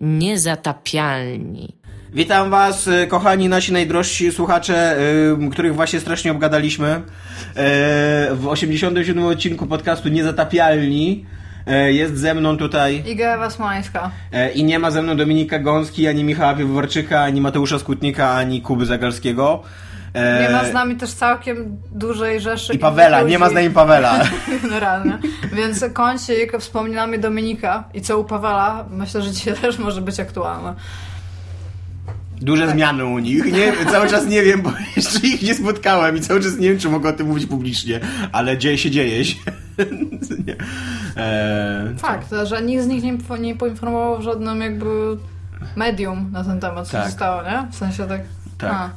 Niezatapialni. Witam Was, y, kochani nasi najdrożsi słuchacze, y, których właśnie strasznie obgadaliśmy. Y, w 87 odcinku podcastu Niezatapialni y, jest ze mną tutaj Iga Ewa Smołańska. y, i nie ma ze mną Dominika Gąski, ani Michała Piwowarczyka, ani Mateusza Skutnika, ani Kuby Zagalskiego. Y, Nie ma z nami też całkiem dużej rzeszy. I Pawela, nie ma z nami Pawela. Generalnie. Więc kącik wspominamy Dominika i co u Pawela, myślę, że dzisiaj też może być aktualne. Duże zmiany u nich. Nie, cały czas nie wiem, bo jeszcze ich nie spotkałem i cały czas nie wiem, czy mogę o tym mówić publicznie, ale dzieje się, dzieje się. Eee, Fakt, że nikt z nich nie, nie poinformował w żadnym jakby medium na ten temat, co Tak. się stało, nie? W sensie tak... Tak. A.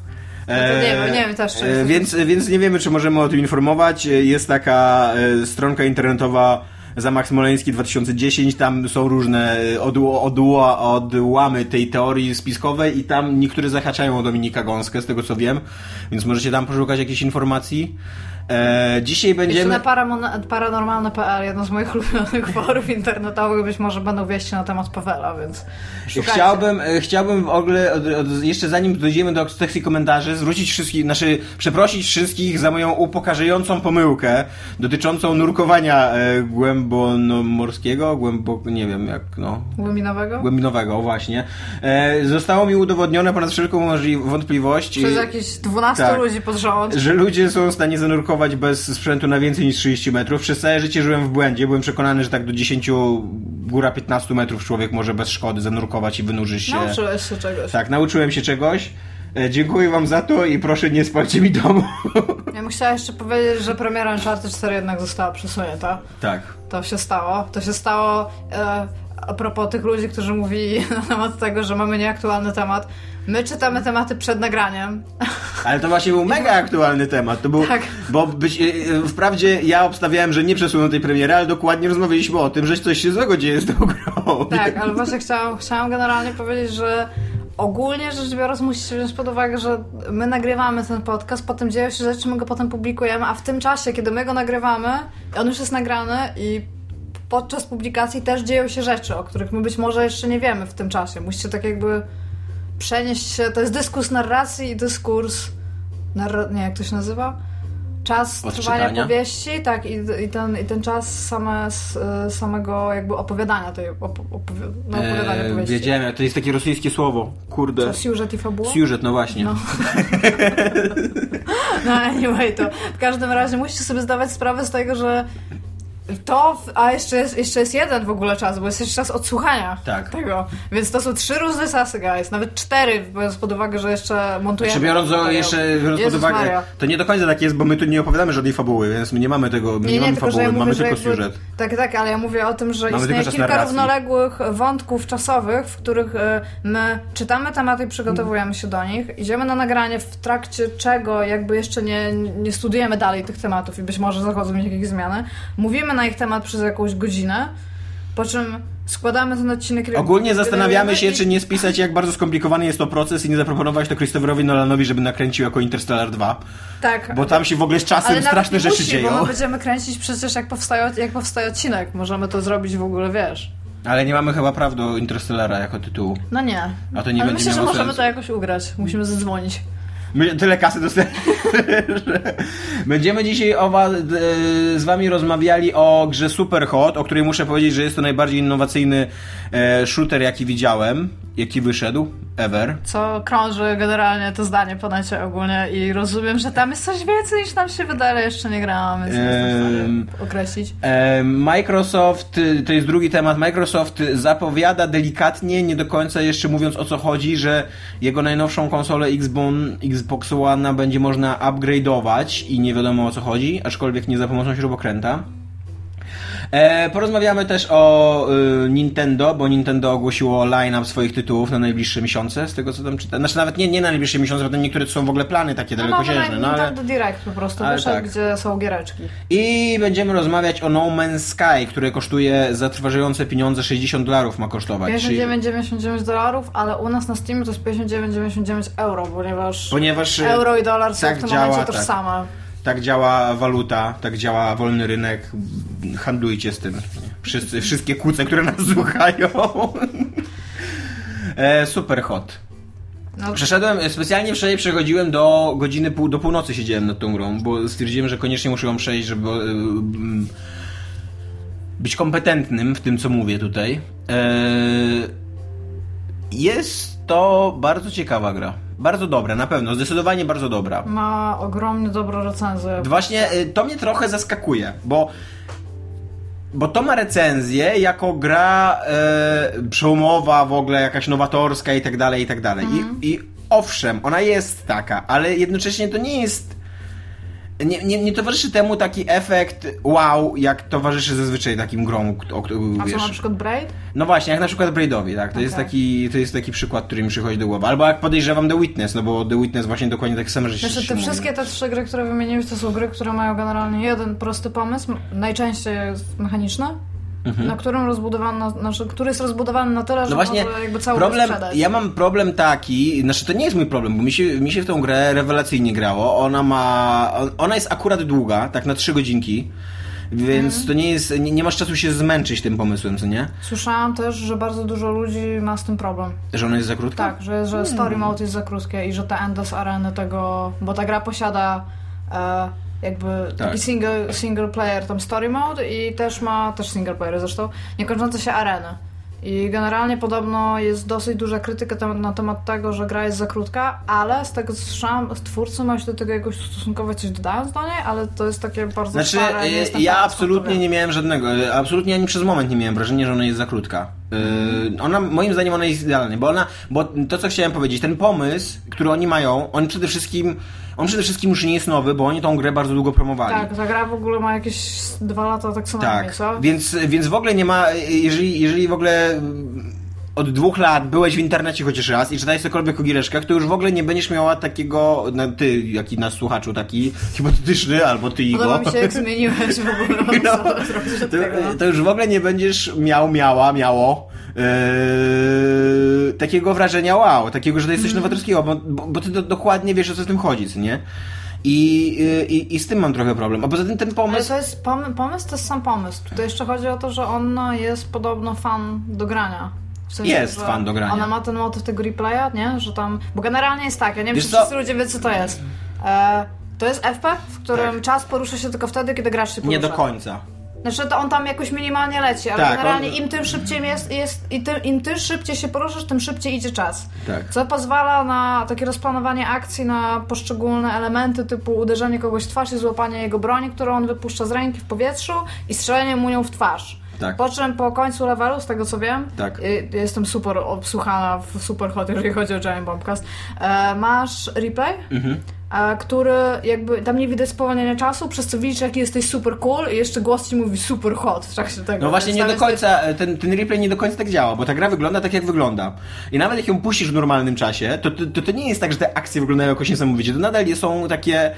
No to nie wiem, nie wiem też, e, więc, więc nie wiemy, czy możemy o tym informować. Jest taka e, stronka internetowa Zamach Smoleński 2010, tam są różne e, odło, odło, odłamy tej teorii spiskowej i tam niektóre zahaczają o Dominika Gąskę, z tego co wiem, więc możecie tam poszukać jakichś informacji. E, dzisiaj będziemy... na paramon- paranormalne.pl, jedno z moich ulubionych forów internetowych, być może będą wieści na temat Pawela, więc szukajcie. Chciałbym, e, chciałbym w ogóle, od, od, jeszcze zanim dojdziemy do sekcji komentarzy, zwrócić wszystkich, znaczy przeprosić wszystkich za moją upokarzającą pomyłkę dotyczącą nurkowania e, głębonomorskiego, głęboko, nie wiem jak, no, Głębinowego? głębinowego, właśnie. E, zostało mi udowodnione ponad wszelką wątpliwość, Przez jakieś 12 tak. ludzi pod rząd. że ludzie są w stanie zanurkować bez sprzętu na więcej niż 30 metrów. Przez całe życie żyłem w błędzie. Byłem przekonany, że tak do 10, góra 15 metrów człowiek może bez szkody zanurkować i wynurzyć się. Nauczyłeś się czegoś. Tak, nauczyłem się czegoś. E, Dziękuję wam za to i proszę nie spalcie mi domu. Ja bym chciała jeszcze powiedzieć, że premiera Uncharted 4 jednak została przesunięta. tak. To się stało. To się stało e, a propos tych ludzi, którzy mówili na temat tego, że mamy nieaktualny temat. My czytamy tematy przed nagraniem. Ale to właśnie był mega aktualny temat. To był, Tak. Bo być, e, e, wprawdzie ja obstawiałem, że nie przesuną tej premiery, ale dokładnie rozmawialiśmy o tym, że coś się złego dzieje z tą grą. Tak, ale właśnie chciałam, chciałam generalnie powiedzieć, że ogólnie rzecz biorąc musicie wziąć pod uwagę, że my nagrywamy ten podcast, potem dzieją się rzeczy, my go potem publikujemy, a w tym czasie, kiedy my go nagrywamy, on już jest nagrany i podczas publikacji też dzieją się rzeczy, o których my być może jeszcze nie wiemy w tym czasie. Musicie tak jakby przenieść się, to jest dyskurs narracji i dyskurs narra... nie, jak to się nazywa? Czas Odczytania. trwania powieści, tak, i, i, ten, i ten czas same, y, samego jakby opowiadania tej op, opowi- no, opowiadania E, powieści. wiedziałem, to jest takie rosyjskie słowo. Kurde. Co, siużet i fabuła? Siużet, no właśnie. No. No anyway, to w każdym razie musicie sobie zdawać sprawę z tego, że to, a jeszcze jest, jeszcze jest jeden w ogóle czas, bo jest jeszcze czas odsłuchania Tak. tego. Więc to są trzy różne sasy, guys. Nawet cztery, biorąc pod uwagę, że jeszcze montujemy. Czy biorąc, o, jeszcze biorąc pod uwagę, Maria. to nie do końca tak jest, bo my tu nie opowiadamy żadnej fabuły, więc my nie mamy tego, my nie, mamy tylko, fabuły, ja mówię, mamy że tylko siużet. Tak, tak, ale ja mówię o tym, że Mamy istnieje kilka narracji. równoległych wątków czasowych, w których e, my czytamy tematy i przygotowujemy się do nich, idziemy na nagranie, w trakcie czego jakby jeszcze nie, nie studujemy dalej tych tematów i być może zachodzą jakieś zmiany. Mówimy na ich temat przez jakąś godzinę, po czym składamy ten odcinek... Ogólnie zastanawiamy się, i- czy nie spisać, jak bardzo skomplikowany jest to proces i nie zaproponować to Christopherowi Nolanowi, żeby nakręcił jako Interstellar 2, Tak, bo tam się w ogóle z czasem ale straszne rzeczy musi, dzieją. bo my będziemy kręcić przecież jak powstaje, jak powstaje odcinek. Możemy to zrobić w ogóle, wiesz... Ale nie mamy chyba praw do Interstellara jako tytułu. No nie. A to nie Ale będzie myślę, że możemy sensu. to jakoś ugrać. Musimy zadzwonić. Tyle kasy dostaliśmy, że... Będziemy dzisiaj o was, e, z wami rozmawiali o grze Superhot, o której muszę powiedzieć, że jest to najbardziej innowacyjny e, shooter, jaki widziałem, jaki wyszedł, ever. Co krąży generalnie to zdanie po necie ogólnie i rozumiem, że tam jest coś więcej niż nam się wydaje, ale jeszcze nie grałam, więc nie jestem w Em, stanie określić. E, Microsoft, y, to jest drugi temat, Microsoft zapowiada delikatnie, nie do końca jeszcze mówiąc o co chodzi, że jego najnowszą konsolę Xbox One będzie można upgrade'ować i nie wiadomo o co chodzi, aczkolwiek nie za pomocą śrubokręta. E, porozmawiamy też o y, Nintendo, bo Nintendo ogłosiło line-up swoich tytułów na najbliższe miesiące, z tego co tam czytam. Znaczy nawet nie, nie na najbliższe miesiące, bo tam niektóre to są w ogóle plany takie No dalekosiężne. mamy No, ale... Nintendo Direct po prostu, ale wyszedł, tak. gdzie są giereczki. I będziemy rozmawiać o No Man's Sky, które kosztuje zatrważające pieniądze 60 dolarów ma kosztować. czyli- 59,99 dolarów, ale u nas na Steamie to jest 59,99 euro, ponieważ, Ponieważ e, euro i dolar są tak w tym działa, momencie tak. tożsame. Tak działa waluta, tak działa wolny rynek. Handlujcie z tym. Wszyscy, wszystkie kuce, które nas słuchają. E, super hot. No, Przeszedłem, specjalnie wczoraj przechodziłem do godziny pół, do północy siedziałem nad tą grą, bo stwierdziłem, że koniecznie muszę ją przejść, żeby e, mm, być kompetentnym w tym, co mówię tutaj. E, jest to bardzo ciekawa gra. Bardzo dobra, na pewno. Zdecydowanie bardzo dobra. ma ogromnie dobre recenzje. Właśnie e, to mnie trochę zaskakuje, bo bo to ma recenzję jako gra e, przełomowa, w ogóle jakaś nowatorska i tak dalej, i tak dalej. I, I owszem, ona jest taka, ale jednocześnie to nie jest. Nie, nie, nie towarzyszy temu taki efekt wow, jak towarzyszy zazwyczaj takim grom, o którym A co na przykład Braid? No właśnie, jak na przykład Braidowi, tak? To, jest Okej. taki, to jest taki przykład, który mi przychodzi do głowy. Albo jak podejrzewam The Witness, no bo The Witness właśnie dokładnie tak samo, się Znaczy, te mówi. wszystkie te trzy gry, które wymieniłeś, to są gry, które mają generalnie jeden prosty pomysł, najczęściej jest mechaniczny, na którym rozbudowano, znaczy, który jest rozbudowany na tyle, że Mhm. No właśnie, może jakby cały problem, sprzedać. ja mam problem taki, znaczy to nie jest mój problem, bo mi się, mi się w tą grę rewelacyjnie grało. Ona ma, ona jest akurat długa, tak na trzy godzinki, więc Mhm. to nie jest, nie, nie masz czasu się zmęczyć tym pomysłem, co nie? Słyszałam też, że bardzo dużo ludzi ma z tym problem. Że ona jest za krótka? Tak, że, że story mode jest za krótkie i że te endless areny tego, bo ta gra posiada e, jakby Tak. taki single, single player tam story mode i też ma, też single player zresztą, niekończące się areny. I generalnie podobno jest dosyć duża krytyka tam, na temat tego, że gra jest za krótka, ale z tego co słyszałam, twórcy mają się do tego jakoś stosunkowo coś dodając do niej, ale to jest takie bardzo Znaczy, nie jestem ja absolutnie nie miałem żadnego, e, absolutnie ani przez moment nie miałem wrażenia, że ona jest za krótka. E, Ona, moim zdaniem, ona jest idealna, bo ona, bo to, co chciałem powiedzieć, ten pomysł, który oni mają, on przede wszystkim, on przede wszystkim już nie jest nowy, bo oni tą grę bardzo długo promowali. Tak, ta gra w ogóle ma jakieś dwa lata tak najmniej, Tak, co? więc, więc w ogóle nie ma, jeżeli, jeżeli w ogóle mm, od dwóch lat byłeś w internecie chociaż raz i czytałeś cokolwiek o giereczkach, to już w ogóle nie będziesz miała takiego, no, ty, jaki nas słuchaczu, taki hipotetyczny, albo ty Igo. Podoba mi się, jak zmieniłeś w ogóle. No, to, no. to już w ogóle nie będziesz miał, miała, miało yy, takiego wrażenia wow, takiego, że to jest coś Mhm. nowatorskiego, bo, bo, bo ty do, dokładnie wiesz, o co w tym chodzi, co nie? I, yy, i, I z tym mam trochę problem. A poza tym ten Ale pomysł... to jest pomysł, pomysł to jest sam pomysł. Tutaj jeszcze chodzi o to, że on jest podobno fan do grania. W sensie, Jest fan do grania. Ona ma ten motyw tego replaya, nie? Że tam. Bo generalnie jest tak, ja nie wiem, czy co? wszyscy ludzie wiedzą, co to jest. E, to jest FP, w którym czas porusza się tylko wtedy, kiedy gracz się porusza. Tak. Nie do końca. Znaczy to on tam jakoś minimalnie leci, ale Tak, generalnie on- im tym szybciej jest, jest i tym, im ty szybciej się poruszasz, tym szybciej idzie czas. Tak. Co pozwala na takie rozplanowanie akcji na poszczególne elementy typu uderzenie kogoś w twarz i złapanie jego broni, którą on wypuszcza z ręki w powietrzu i strzelenie mu nią w twarz. Tak. Po czym po końcu levelu, z tego co wiem, Tak. y, jestem super obsłuchana w super hot, jeżeli chodzi o Giant Bombcast, e, masz replay, Mhm. e, który jakby, tam nie widać spowolnienia czasu, przez co widzisz jaki jesteś super cool i jeszcze głos ci mówi super hot w trakcie tego. No właśnie nie do jest- końca, ten, ten replay nie do końca tak działa, bo ta gra wygląda tak jak wygląda. I nawet jak ją puścisz w normalnym czasie, to, to, to, to nie jest tak, że te akcje wyglądają jakoś niesamowicie. To nadal są takie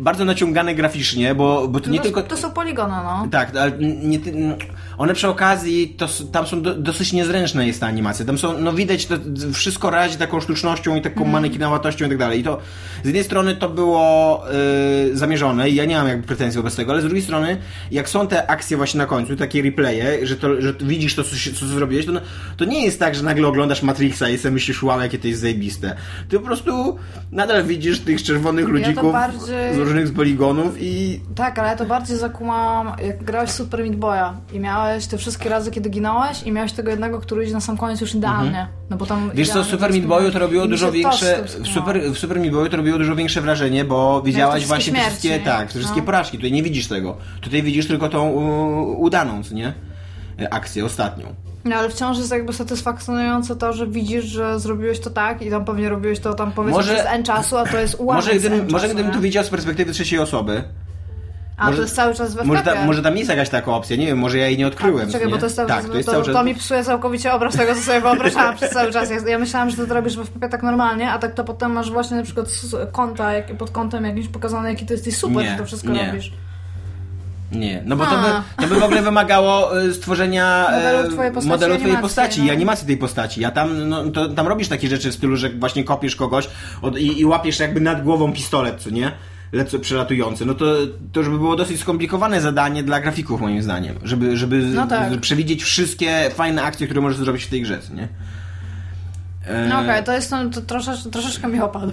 bardzo naciągane graficznie, bo, bo to No nie to, tylko... to są poligony, no. Tak, ale nie, one przy okazji, to, tam są do, dosyć niezręczne jest ta animacja. Tam są, no widać, to wszystko razi taką sztucznością i taką manekinowatością i tak dalej. I to z jednej strony to było y, zamierzone i ja nie mam jakby pretensji wobec tego, ale z drugiej strony, jak są te akcje właśnie na końcu, takie replaye, że, to, że widzisz to, co, co zrobiłeś, to, no, to nie jest tak, że nagle oglądasz Matrixa i sobie myślisz, wow, jakie to jest zajebiste. Ty po prostu nadal widzisz tych czerwonych ludzików bardziej- z różnych z poligonów i Tak, ale ja to bardziej zakumałam, jak grałeś Super Meat Boya i miałeś te wszystkie razy, kiedy ginąłeś i miałeś tego jednego, który idzie na sam koniec już idealnie. No bo tam. Wiesz co, Super Meat to Boyu to robiło dużo większe. W skimało. Super, w Super Meat Boyu to robiło dużo większe wrażenie, bo widziałaś właśnie te wszystkie śmierci, tak, wszystkie no. porażki. Tutaj nie widzisz tego. Tutaj widzisz tylko tą udaną, co nie? E, Akcję ostatnią. No ale wciąż jest jakby satysfakcjonujące to, że widzisz, że zrobiłeś to tak i tam pewnie robiłeś to tam powiedzmy Może- przez N czasu, a to jest ułamek Może gdybym, może gdybym nie? to widział z perspektywy trzeciej osoby. A może- to jest cały czas we Może, ta, może tam jest jakaś taka opcja, nie wiem, może ja jej nie odkryłem. Tak, czekaj, co bo nie? to jest cały tak, czas, to jest to, cały czas. to mi psuje całkowicie obraz tego, co sobie wyobrażałam przez cały czas. Ja, myślałam, że ty to robisz w FPP tak normalnie, a tak to potem masz właśnie na przykład kąta, jak, pod kątem jakimś pokazane, jaki ty jesteś super, Nie, że to wszystko nie. robisz. Nie, no bo to by, to by w ogóle wymagało e, stworzenia e, Modelu twojej postaci modelu i twojej animacji, postaci no. i animacji tej postaci. Ja tam, no, to, tam robisz takie rzeczy w stylu, że właśnie kopiesz kogoś od, i, i łapiesz jakby nad głową pistolet, co nie? Lecę przelatujący. No to, to już by było dosyć skomplikowane zadanie dla grafików, moim zdaniem. Żeby, żeby No tak. przewidzieć wszystkie fajne akcje, które możesz zrobić w tej grze, nie? E, No okej, to jest no, to troszeczkę, troszeczkę mi opadł.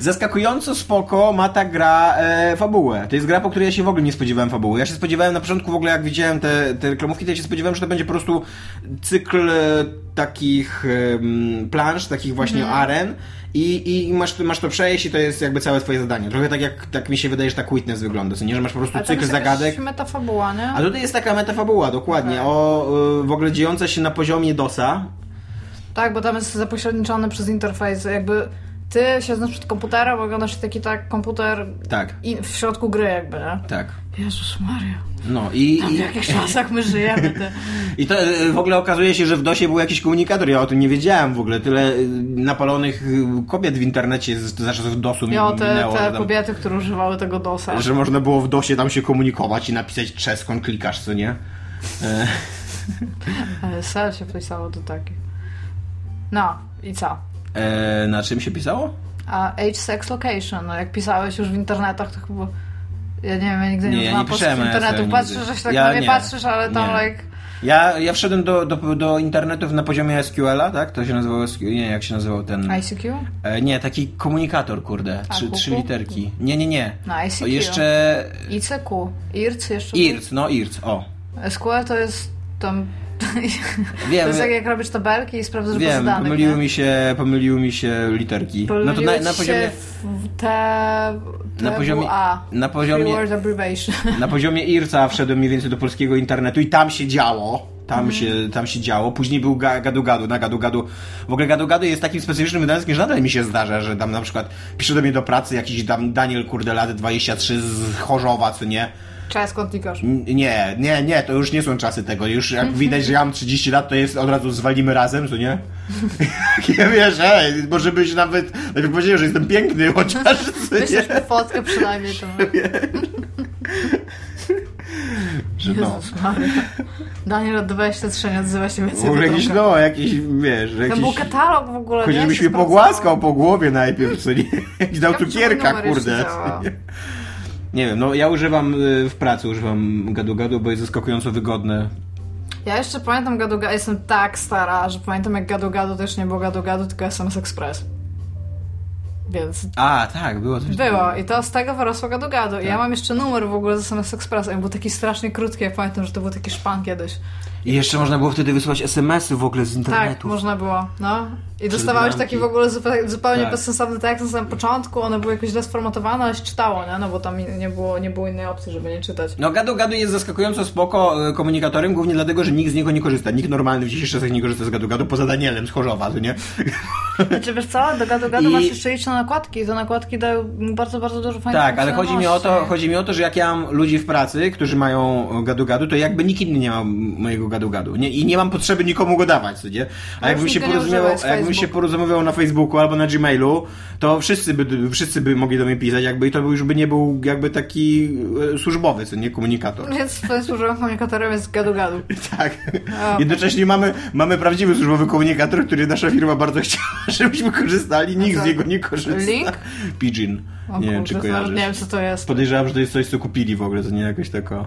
Zaskakująco spoko ma ta gra e, fabułę. To jest gra, po której ja się w ogóle nie spodziewałem fabuły. Ja się spodziewałem na początku w ogóle, jak widziałem te, te reklamówki, to ja się spodziewałem, że to będzie po prostu cykl e, takich em, plansz, takich właśnie Mhm. aren i, i masz, masz to przejść i to jest jakby całe twoje zadanie. Trochę tak jak tak mi się wydaje, że tak Witness wygląda, co nie? Że masz po prostu cykl jest zagadek. jakaś metafabuła, nie? A tutaj jest taka metafabuła, dokładnie, Okej. o y, w ogóle dziejąca się na poziomie DOSa. Tak, bo tam jest zapośredniczony przez interfejs, jakby ty siedząc przed komputerem, oglądasz taki tak komputer Tak, i w środku gry jakby, nie? tak. Jezus Maria, No i, w i, jakich czasach my żyjemy, ty. i to y, w ogóle okazuje się, że w DOSie był jakiś komunikator, ja o tym nie wiedziałem w ogóle. Tyle y, napalonych y, kobiet w internecie za czasów DOSu mi Jo, te, minęło. te tam- kobiety, które używały tego DOSa. Że można było w DOSie tam się komunikować i napisać czeskon, klikasz, co nie? E, ASL się wpisało do takich. No, i co? e, na czym się pisało? A Age Sex Location, no jak pisałeś już w internetach, to chyba... Ja nie wiem, ja nigdy nie, Nie, ja używałam nie polskich internetów. Patrzysz, nigdy. że się tak Ja na mnie nie. patrzysz, ale tam Nie. like... Ja, ja wszedłem do, do, do internetów na poziomie SQL-a, tak? To się nazywało SQL, nie, jak się nazywał ten... ICQ? E, nie, taki komunikator, kurde. A, Trzy, kuku? trzy literki. Nie, nie, nie. No ICQ. O, jeszcze... ICQ. IRC jeszcze IRC, no IRC, o. SQL to jest tam... Wiem, to jest jak, jak robisz tabelki i sprawdzasz wiem, danych, pomyliły nie? mi, się, pomyliły mi się literki. no to na, Pomyliły na poziomie... w te... Na poziomie- TWA. na poziomie-. Na poziomie IRCA wszedłem mniej więcej do polskiego internetu i tam się działo. Tam, Mhm. się, tam się działo. Później był ga- gadu-gadu. Na gadu-gadu. W ogóle gadu-gadu jest takim specyficznym wydaniem, że nadal mi się zdarza, że tam na przykład pisze do mnie do pracy jakiś tam Daniel kurde lat 23 z Chorzowa, co nie? Klikasz? N- Nie, nie, nie, to już nie są czasy tego. Już jak widać, że ja mam 30 lat, to jest od razu zwalimy razem, co nie? ja wiesz, ej, może byś nawet, najpierw powiedział, że jestem piękny, chociaż, nie? Mi fotkę przynajmniej to. Że no. Daniel od 23 nie odzywa się więcej do jakiś, no, jakiś, wiesz, Tam był jakiś... katalog w ogóle, Chociaż nie? byś Się mnie pogłaskał po głowie najpierw, co nie? I dał cukierka, kurde. Nie wiem, no ja używam y, w pracy, używam gadu-gadu, bo jest zaskakująco wygodne. Ja jeszcze pamiętam gadu gadu, jestem tak stara, że pamiętam jak gadu gadu też nie było gadu gadu, tylko SMS Express. Więc A, tak, było coś było i to z tego wyrosło gadu gadu. Tak. I ja mam jeszcze numer w ogóle z SMS Expressa i on był taki strasznie krótki, ja pamiętam, że to był taki szpan kiedyś. I jeszcze można było wtedy wysłać SMS-y w ogóle z Tak, internetu. można było, no. I dostawałeś taki w ogóle zupełnie, zupełnie Tak. bezsensowny tekst na samym początku, one były jakoś źle sformatowane, ale się czytało, nie? No bo tam nie było, nie było innej opcji, żeby nie czytać. No gadu-gadu jest zaskakująco spoko e, komunikatorem, głównie dlatego, że nikt z niego nie korzysta. Nikt normalny w dzisiejszych czasach nie korzysta z gadu-gadu, poza Danielem z Chorzowa, to nie? Znaczy wiesz co, do gadu gadu I- masz jeszcze iść na nakładki i te nakładki dają bardzo, bardzo dużo fajnych Tak, ale chodzi mi o to, chodzi mi o to, że jak ja mam ludzi w pracy, którzy mają gadu-gadu, to jakby nikt inny nie ma mojego gadu-gadu. Nie, I nie mam potrzeby nikomu go dawać, co nie? A już jakbym się, porozumiewał, używaj się porozumiewał na Facebooku albo na Gmailu, to wszyscy by, wszyscy by mogli do mnie pisać, jakby i to już by nie był jakby taki e, służbowy, co nie? Komunikator. Więc to jest służbowym komunikatorem jest gadu gadu. Tak. A. Jednocześnie mamy, mamy prawdziwy służbowy komunikator, który nasza firma bardzo chciała, żebyśmy korzystali. Nikt z niego nie korzysta. Link? Pidgin. O nie wiem, czy kojarzysz. Nie wiem, co to jest. Podejrzewam, że to jest coś, co kupili w ogóle, to nie jakoś taka...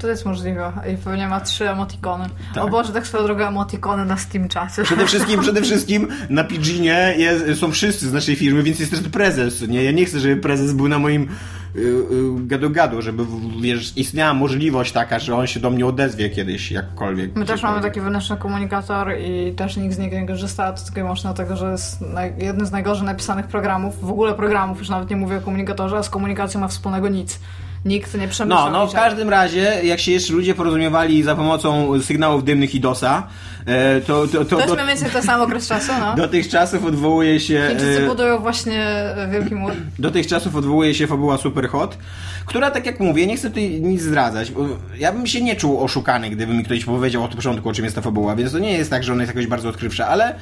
To jest możliwe. I pewnie ma trzy emotikony. Tak. O Boże, tak swoją drogą emotikony na Steam czacie. Przede wszystkim, przede wszystkim na Pidginie są wszyscy z naszej firmy, więc jest też prezes, nie? Ja nie chcę, żeby prezes był na moim y, y, gadu-gadu, żeby, wiesz, istniała możliwość taka, że on się do mnie odezwie kiedyś, jakkolwiek. My też mamy taki wewnętrzny komunikator i też nikt z niego nie korzysta, to tylko i wyłącznie dlatego, że jest jednym z najgorzej napisanych programów, w ogóle programów, już nawet nie mówię o komunikatorze, a z komunikacją ma wspólnego nic. Nikt nie przemyślał No, no w każdym razie, jak się jeszcze ludzie porozumiewali za pomocą sygnałów dymnych i DOSa, e, to, to, to, To jest mniej więcej ten sam okres czasu, no. do tych czasów odwołuje się... Chińczycy e, budują właśnie e, wielki mur. Do tych czasów odwołuje się fabuła Superhot, która, tak jak mówię, nie chcę tutaj nic zdradzać. bo Ja bym się nie czuł oszukany, gdyby mi ktoś powiedział od początku, o czym jest ta fabuła, więc to nie jest tak, że ona jest jakoś bardzo odkrywcza, ale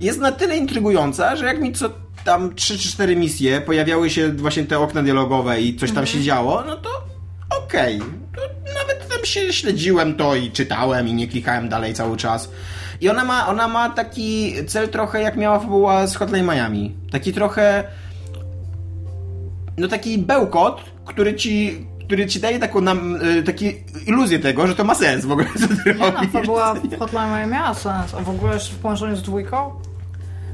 jest na tyle intrygująca, że jak mi co tam 3 czy 4 misje pojawiały się właśnie te okna dialogowe i coś tam się działo, no to okej. To Nawet tam się śledziłem to i czytałem i nie klikałem dalej cały czas. I ona ma, ona ma taki cel trochę jak miała fabuła z Hotline Miami. Taki trochę no taki bełkot, który ci który ci daje taką nam, y, takie iluzję tego, że to ma sens w ogóle, co ty Nie no, robisz. fabuła Hotline Miami miała sens, a w ogóle jeszcze w połączeniu z dwójką?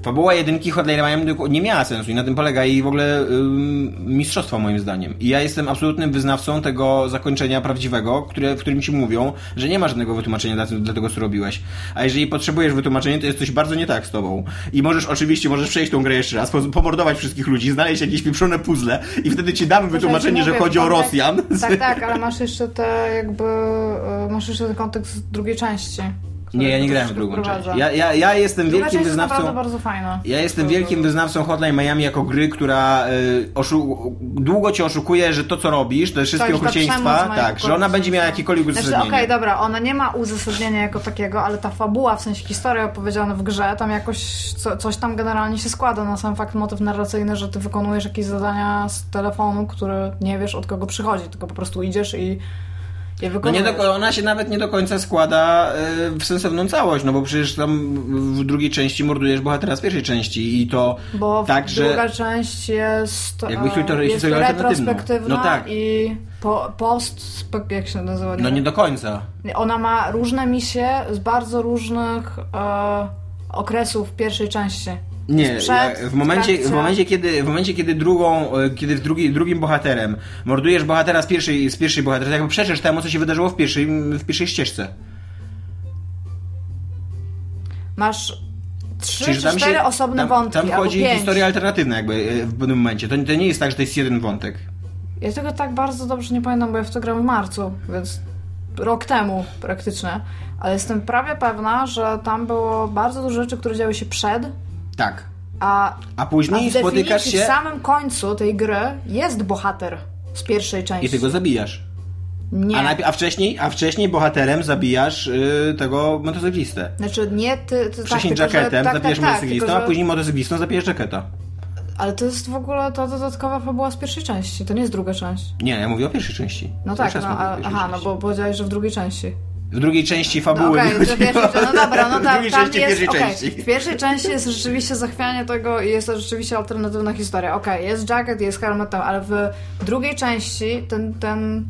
Fabuła jedynki Hotline Miami nie miała sensu i na tym polega jej w ogóle ym, mistrzostwo moim zdaniem. I ja jestem absolutnym wyznawcą tego zakończenia prawdziwego, które, w którym ci mówią, że nie ma żadnego wytłumaczenia dla, dla tego, co robiłeś. A jeżeli potrzebujesz wytłumaczenia, to jest coś bardzo nie tak z tobą. I możesz oczywiście, możesz przejść tą grę jeszcze raz, po- pomordować wszystkich ludzi, znaleźć jakieś pieprzone puzzle i wtedy ci damy wytłumaczenie, że chodzi o Rosjan. Tak, tak, ale masz jeszcze te jakby, e, masz jeszcze ten kontekst z drugiej części. Który Nie, ja nie grałem w drugą część. wprowadza. Ja, ja, ja jestem wielkim część jest wyznawcą... naprawdę bardzo fajna. Ja jestem wielkim wyznawcą Hotline Miami jako gry, która y, oszu- długo cię oszukuje, że to co robisz, te wszystkie Tak, okrucieństwa, tak, że ona będzie miała jakiekolwiek Znaczy, uzasadnienie. okej, dobra, ona nie ma uzasadnienia jako takiego, ale ta fabuła, w sensie historia opowiedziana w grze, tam jakoś co, coś tam generalnie się składa na sam fakt motyw narracyjny, że ty wykonujesz jakieś zadania z telefonu, które nie wiesz od kogo przychodzi, tylko po prostu idziesz i je No nie do, ona się nawet nie do końca składa y, w sensowną całość, no bo przecież tam w drugiej części mordujesz bohatera z pierwszej części i to Bo tak, że... druga część jest, Jakby e, historię- jest alternatywną. retrospektywna No tak. i po, post, jak się nazywa? No nie do końca. Ona ma różne misje z bardzo różnych e, okresów pierwszej części. Nie, przed, w momencie, w momencie, kiedy, w momencie, kiedy drugą, e, kiedy w drugi, drugim bohaterem mordujesz bohatera z pierwszej, z pierwszej bohatera, to jakby przeczesz temu, co się wydarzyło w pierwszej, w pierwszej ścieżce. Masz trzy Czyli, czy cztery się- osobne tam, wątki, Tam chodzi pięć. historia alternatywna jakby e, w pewnym momencie. To, to nie jest tak, że to jest jeden wątek. Ja tego tak bardzo dobrze nie pamiętam, bo ja w to grałem w marcu, więc rok temu praktycznie. Ale jestem prawie pewna, że tam było bardzo dużo rzeczy, które działy się przed, Tak. a, A a później w spotykasz się w samym końcu tej gry jest bohater z pierwszej części. i ty go zabijasz. Nie. A, najpierw, a, wcześniej, a wcześniej bohaterem zabijasz y, tego motocyklistę. Znaczy nie ty... ty Wcześniej tak, tylko, że- jacketem tak, zabijesz tak, tak, motocyklistą, tylko, a że- później motocyklistą zabijesz jacketa. Ale to jest w ogóle ta dodatkowa fabuła z pierwszej części, to nie jest druga część. Nie, ja mówię o pierwszej części. No Cały tak, no, a, aha, no części. bo powiedziałeś, że w drugiej części. W drugiej części fabuły okej, chodziło. pierwszej, no dobra, no W tam, drugiej tam jest, pierwszej okej, części. w pierwszej części jest rzeczywiście zachwianie tego i jest to rzeczywiście alternatywna historia. Okej, jest Jacket, jest Helmet tam, ale w drugiej części ten, ten,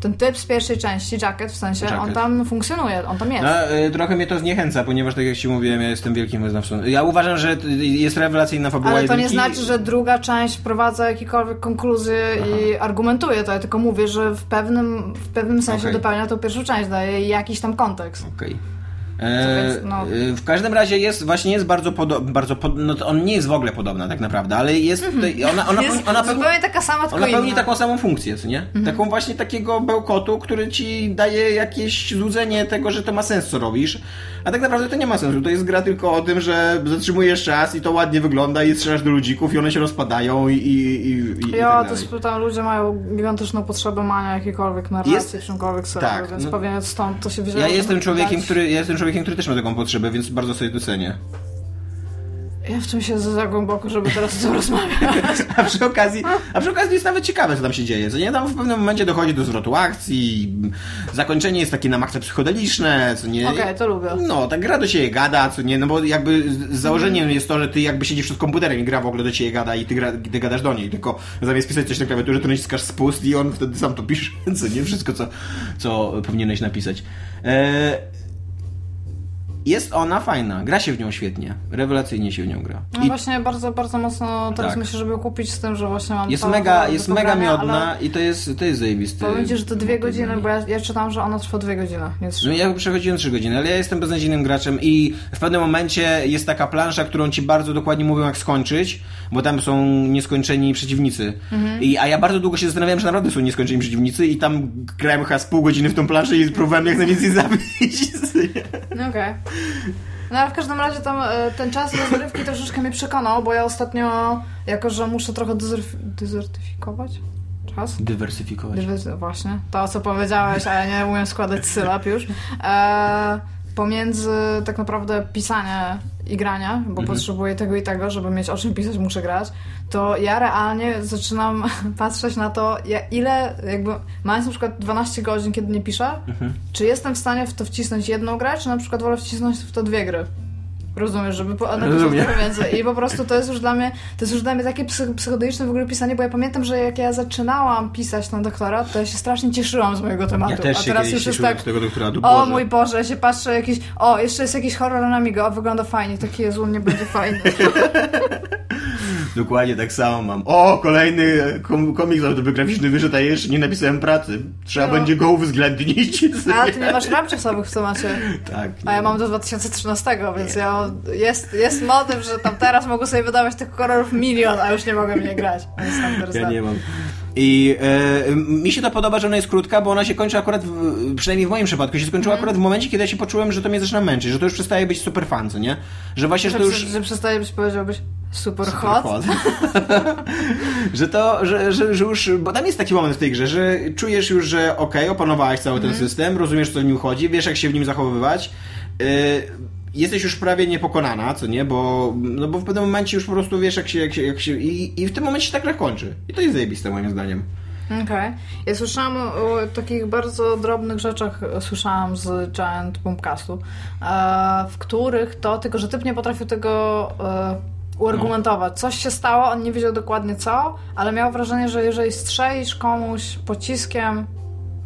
ten typ z pierwszej części, Jacket w sensie, on Jacket. tam funkcjonuje, on tam jest. No, y, trochę mnie to zniechęca, ponieważ tak jak ci mówiłem, ja jestem wielkim wyznawcą. Ja uważam, że jest rewelacyjna fabuła Ale to nie jedynki. znaczy, że druga część wprowadza jakiekolwiek konkluzje i argumentuje to. Ja tylko mówię, że w pewnym, w pewnym sensie Okej. dopełnia tą pierwszą część, daje jakiś tam kontekst. Okej. E, więc, no. e, W każdym razie jest, właśnie jest bardzo podobny, bardzo pod, no on nie jest w ogóle podobna tak naprawdę, ale jest tutaj, ona, ona, Jest ona, pełni, zupełnie taka sama, ona pełni inna. taką samą funkcję, co nie? Taką właśnie takiego bełkotu, który ci daje jakieś złudzenie tego, że to ma sens, co robisz, a tak naprawdę to nie ma sensu, to jest gra tylko o tym, że zatrzymujesz czas i to ładnie wygląda i strzelasz do ludzików i one się rozpadają i, i, i, i Ja tak to dalej. spytam, ludzie mają gigantyczną potrzebę mania jakiejkolwiek narracji, Jest- w czymkolwiek tak, więc no- pewnie stąd to się wzięło. Ja jestem człowiekiem, dać- który, ja jestem człowiekiem, który też ma taką potrzebę, więc bardzo sobie to cenię. Ja w tym siedzę za głęboko, żeby teraz z tym rozmawiać. A przy okazji, a przy okazji jest nawet ciekawe, co tam się dzieje. Co nie tam w pewnym momencie dochodzi do zwrotu akcji, zakończenie jest takie na maksa psychodeliczne, co nie. Okej, to lubię. No, tak gra do ciebie gada, co nie, no bo jakby założeniem jest to, że ty jakby siedzisz przed komputerem i gra w ogóle do ciebie gada i ty, gra, ty gadasz do niej, tylko zamiast pisać coś na klawiaturze, to naciskasz spust i on wtedy sam to pisze, co nie, wszystko co, co powinieneś napisać. Eee, jest ona fajna, gra się w nią świetnie, rewelacyjnie się w nią gra. No I właśnie bardzo, bardzo mocno teraz Tak. myślę, żeby kupić z tym, że właśnie mam jest mega, jest mega miodna ale i to jest, to jest zajebisty. Powiem ci, że to dwie godziny, bo ja, ja czytam, że ona trwa dwie godziny, nie trzy. No ja przechodziłem 3 godziny, ale ja jestem beznadziejnym graczem i w pewnym momencie jest taka plansza, którą ci bardzo dokładnie mówią jak skończyć, bo tam są nieskończeni przeciwnicy. Mhm. I, a ja bardzo długo się zastanawiałem, że naprawdę są nieskończeni przeciwnicy i tam grałem chyba z pół godziny w tą planszę i próbowałem jak najwięcej zabić. No okej. No ale w każdym razie tam e, ten czas rozrywki troszeczkę mnie przekonał, bo ja ostatnio, jako że muszę trochę dezertyfikować? Czas, Dywersyfikować. Dywersy- właśnie, to co powiedziałeś, a ja nie umiem składać sylab już, e, pomiędzy tak naprawdę pisanie i grania, Mhm. bo potrzebuję tego i tego, żeby mieć o czym pisać, muszę grać, to ja realnie zaczynam patrzeć na to, ja, ile jakby, mając na przykład 12 godzin, kiedy nie piszę, Mhm. czy jestem w stanie w to wcisnąć jedną grę, czy na przykład wolę wcisnąć w to dwie gry. Rozumiesz, żeby po, napisać Rozumiem. trochę więcej. I po prostu to jest już dla mnie, to jest już dla mnie takie psych, psychodeliczne w ogóle pisanie, bo ja pamiętam, że jak ja zaczynałam pisać na doktorat, to ja się strasznie cieszyłam z mojego tematu. Ja też A teraz już jest tak, z tego doktoratu. o mój Boże, ja się patrzę jakiś, o, jeszcze jest jakiś horror na Amigo, o, wygląda fajnie, taki Jezu, nie będzie fajny. Dokładnie tak samo mam. O, kolejny kom komiks autobiograficzny wyszedł, a jeszcze nie napisałem pracy. Trzeba No. będzie go uwzględnić. A ty nie masz ram czasowych w temacie. Tak. A ja mam do 2013, więc ja jest, jest motyw, że tam teraz mogę sobie wydawać tych horrorów milion, a już nie mogę w nie grać. Ja tak. nie mam. I e, mi się to podoba, że ona jest krótka, bo ona się kończy akurat, w, przynajmniej w moim przypadku, się skończyła Mhm. akurat w momencie, kiedy ja się poczułem, że to mnie zaczyna męczyć, że to już przestaje być super fan, nie? Że właśnie, że Że, to już... że przestaje być, powiedziałbyś, super, Super hot. hot. że to, że, że, że już, bo tam jest taki moment w tej grze, że czujesz już, że okej, opanowałeś cały Mhm. ten system, rozumiesz, co w nim chodzi, wiesz, jak się w nim zachowywać. Yy, jesteś już prawie niepokonana, co nie, bo, no bo w pewnym momencie już po prostu wiesz, jak się, jak się, jak się i, i w tym momencie się ta gra kończy. I to jest zajebiste, moim zdaniem. Okej. Ja słyszałam o, o takich bardzo drobnych rzeczach, słyszałam z Giant Boomcastu, e, w których to, tylko że typ nie potrafił tego e, uargumentować. Coś się stało, on nie wiedział dokładnie co, ale miał wrażenie, że jeżeli strzelisz komuś pociskiem